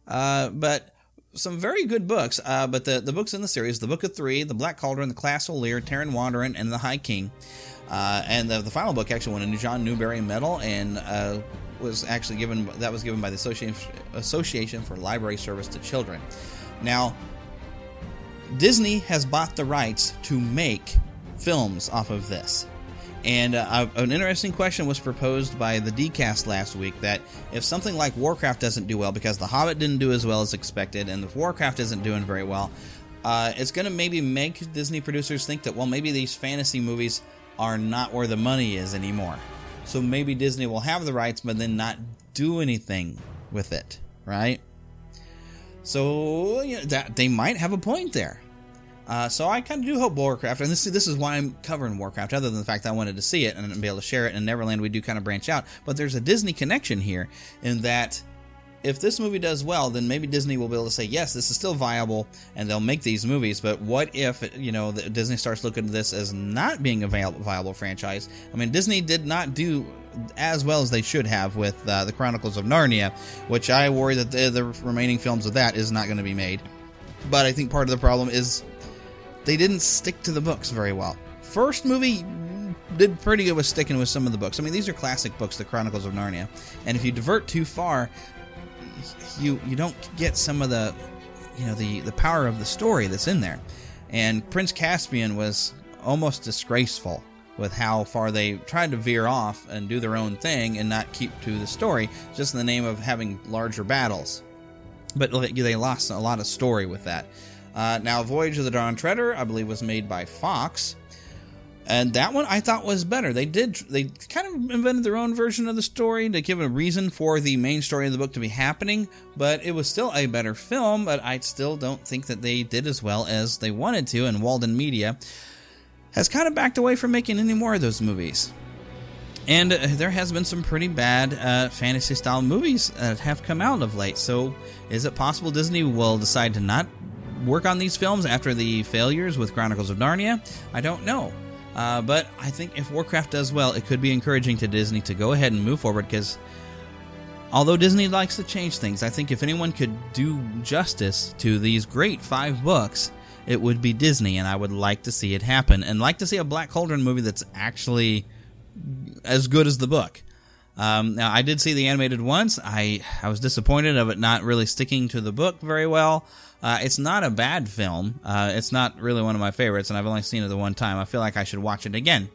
Uh, but some very good books. Uh, but the the books in the series: the Book of Three, the Black Cauldron, the Class Lear, Taran Wanderer, and the High King. Uh, and the, the final book actually won a John Newbery Medal and uh, was actually given that was given by the Association Association for Library Service to Children. Now, Disney has bought the rights to make films off of this. And uh, an interesting question was proposed by the DCast last week that if something like Warcraft doesn't do well because The Hobbit didn't do as well as expected, and if Warcraft isn't doing very well, uh, it's going to maybe make Disney producers think that well maybe these fantasy movies are not where the money is anymore. So maybe Disney will have the rights, but then not do anything with it, right? So that they might have a point there. Uh, so I kind of do hope Warcraft, and this this is why I'm covering Warcraft, other than the fact that I wanted to see it and be able to share it. And Neverland, we do kind of branch out, but there's a Disney connection here in that if this movie does well, then maybe Disney will be able to say, yes, this is still viable, and they'll make these movies. But what if you know Disney starts looking at this as not being a viable franchise? I mean, Disney did not do as well as they should have with uh, the Chronicles of Narnia, which I worry that the, the remaining films of that is not going to be made. But I think part of the problem is they didn't stick to the books very well. First movie did pretty good with sticking with some of the books. I mean, these are classic books, the Chronicles of Narnia, and if you divert too far, you you don't get some of the you know the the power of the story that's in there. And Prince Caspian was almost disgraceful with how far they tried to veer off and do their own thing and not keep to the story just in the name of having larger battles. But they lost a lot of story with that. Uh, now, Voyage of the Dawn Treader, I believe, was made by Fox, and that one I thought was better. They did they kind of invented their own version of the story to give a reason for the main story of the book to be happening, but it was still a better film. But I still don't think that they did as well as they wanted to. And Walden Media has kind of backed away from making any more of those movies. And uh, there has been some pretty bad uh, fantasy style movies that have come out of late. So, is it possible Disney will decide to not work on these films after the failures with Chronicles of Narnia? I don't know. Uh, but I think if Warcraft does well, it could be encouraging to Disney to go ahead and move forward because although Disney likes to change things, I think if anyone could do justice to these great five books, it would be Disney, and I would like to see it happen and like to see a Black Cauldron movie that's actually as good as the book. Um, now, I did see the animated once. I I was disappointed of it not really sticking to the book very well. Uh, it's not a bad film. Uh, it's not really one of my favorites, and I've only seen it the one time. I feel like I should watch it again.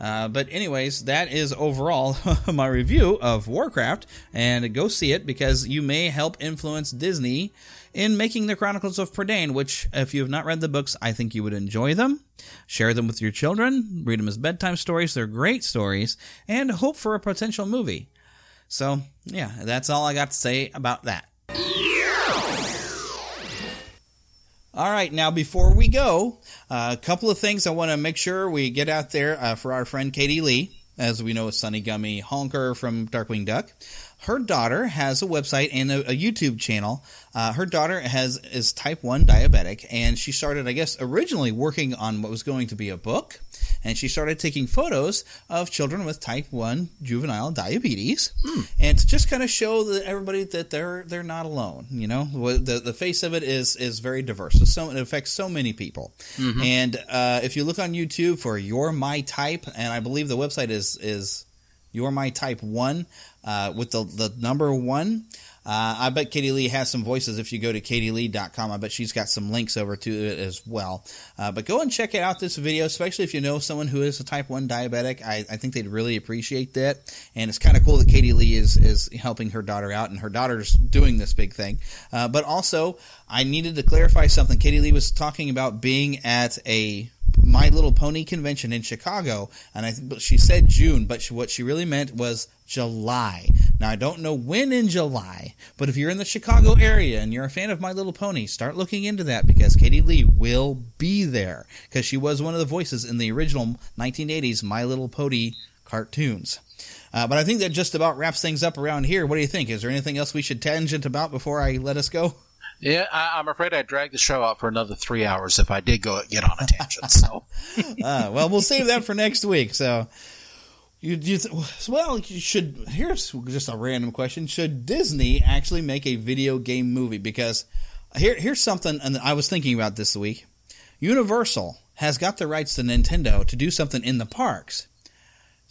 Uh, but anyways, that is overall my review of Warcraft, and go see it because you may help influence Disney in making the Chronicles of Prydain. Which, if you have not read the books, I think you would enjoy them. Share them with your children. Read them as bedtime stories. They're great stories, and hope for a potential movie. So, yeah, that's all I got to say about that. All right, now before we go, uh, a couple of things I want to make sure we get out there uh, for our friend Katie Leigh, as we know, Sunni Gummi Honker from Darkwing Duck. Her daughter has a website and a, a YouTube channel. Uh, her daughter has is type one diabetic, and she started, I guess, originally working on what was going to be a book, and she started taking photos of children with type one juvenile diabetes, and to just kind of show that everybody that they're they're not alone. You know, the the face of it is is very diverse. So, so it affects so many people. Mhm. And uh, if you look on YouTube for Your My Type, and I believe the website is is Your My Type One uh, with the the number one. Uh, I bet Katie Leigh has some voices if you go to katieleigh.com. I bet she's got some links over to it as well. Uh, but go and check it out this video, especially if you know someone who is a type 1 diabetic. I, I think they'd really appreciate that. And it's kind of cool that Katie Leigh is, is helping her daughter out, and her daughter's doing this big thing. Uh, but also, I needed to clarify something. Katie Leigh was talking about being at a my Little Pony convention in Chicago, and I she said June, but she, what she really meant was July. Now I don't know when in July, but if you're in the Chicago area and you're a fan of My Little Pony, start looking into that because Katie Leigh will be there because she was one of the voices in the original 1980s My Little Pony cartoons. Uh, but I think that just about wraps things up around here. What do you think? Is there anything else we should tangent about before I let us go? Yeah, I, I'm afraid I'd drag the show out for another three hours if I did go get on a tangent. So, uh, well, we'll save that for next week. So, you, you th- well, you should. Here's just a random question: Should Disney actually make a video game movie? Because here, here's something, and I was thinking about this week. Universal has got the rights to Nintendo to do something in the parks.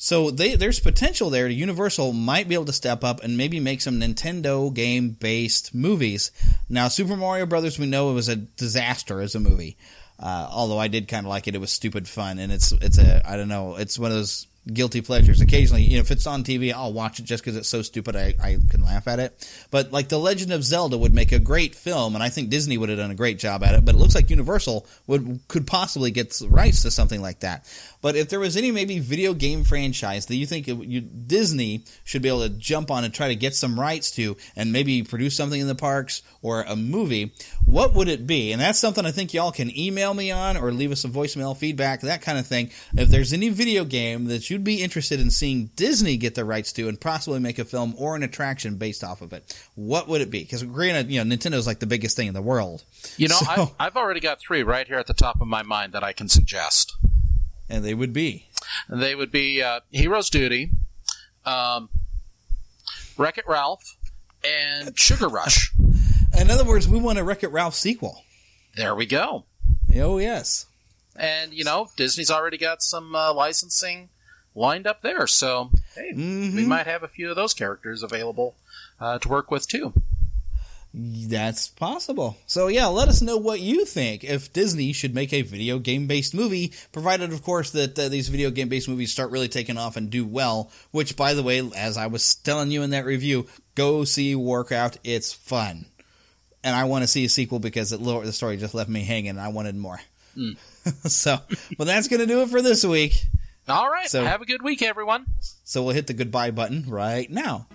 So they, there's potential there. Universal might be able to step up and maybe make some Nintendo game based movies. Now, Super Mario Brothers, we know it was a disaster as a movie. Uh, although I did kind of like it, it was stupid fun, and it's it's a I don't know, it's one of those guilty pleasures. Occasionally, you know, if it's on TV, I'll watch it just because it's so stupid I, I can laugh at it. But like The Legend of Zelda would make a great film, and I think Disney would have done a great job at it. But it looks like Universal would could possibly get rights to something like that. But if there was any maybe video game franchise that you think it, you, Disney should be able to jump on and try to get some rights to, and maybe produce something in the parks or a movie, what would it be? And that's something I think y'all can email me on or leave us a voicemail feedback, that kind of thing. If there's any video game that you'd be interested in seeing Disney get the rights to and possibly make a film or an attraction based off of it, what would it be? Because granted, you know, Nintendo's like the biggest thing in the world. you know, So- I've, I've already got three right here at the top of my mind that I can suggest. And they would be? They would be uh, Hero's Duty, um, Wreck It Ralph, and Sugar Rush. In other words, we want a Wreck It Ralph sequel. There we go. Oh, yes. And, you know, Disney's already got some uh, licensing lined up there. So, hey, we might have a few of those characters available uh, to work with, too. That's possible. So yeah, let us know what you think if Disney should make a video game based movie, provided of course that uh, these video game based movies start really taking off and do well. Which, by the way, as I was telling you in that review, go see Warcraft. It's fun, and I want to see a sequel because it, the story just left me hanging. and I wanted more. Mm. so, well, that's gonna do it for this week. All right. So- have a good week, everyone. So we'll hit the goodbye button right now.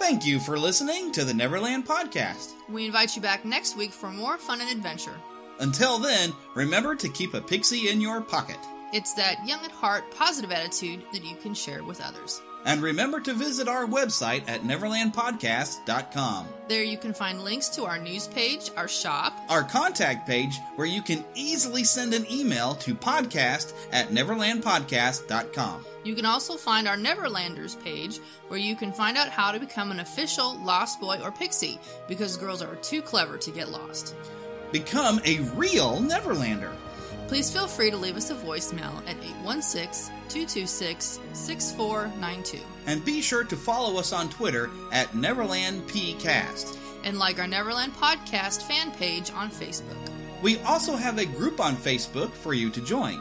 Thank you for listening to the Neverland Podcast. We invite you back next week for more fun and adventure. Until then, remember to keep a pixie in your pocket. It's that young at heart, positive attitude that you can share with others. And remember to visit our website at neverlandpodcast.com. There you can find links to our news page, our shop, Our contact page where you can easily send an email to podcast at neverlandpodcast.com. You can also find our Neverlanders page where you can find out how to become an official Lost Boy or Pixie because girls are too clever to get lost. Become a real Neverlander. Please feel free to leave us a voicemail at 816 226 6492. And be sure to follow us on Twitter at NeverlandPcast. and like our Neverland Podcast fan page on Facebook. We also have a group on Facebook for you to join.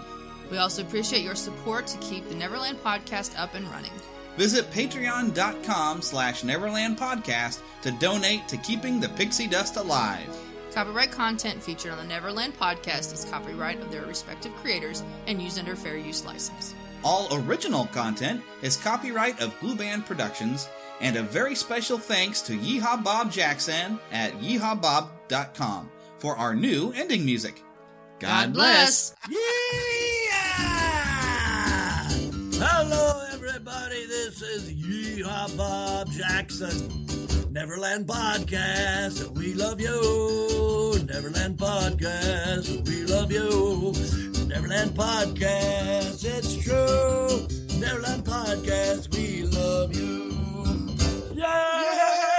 We also appreciate your support to keep the Neverland Podcast up and running. Visit patreon.com slash Neverland Podcast to donate to keeping the pixie dust alive. Copyright content featured on the Neverland Podcast is copyright of their respective creators and used under fair use license. All original content is copyright of Blue Band Productions, and a very special thanks to Yeehaw Bob Jackson at yeehawbob.com for our new ending music. God bless. Hello, everybody. This is Yeehaw Bob Jackson. Neverland Podcast. We love you. Neverland Podcast. We love you. Neverland Podcast. It's true. Neverland Podcast. We love you. Yeah!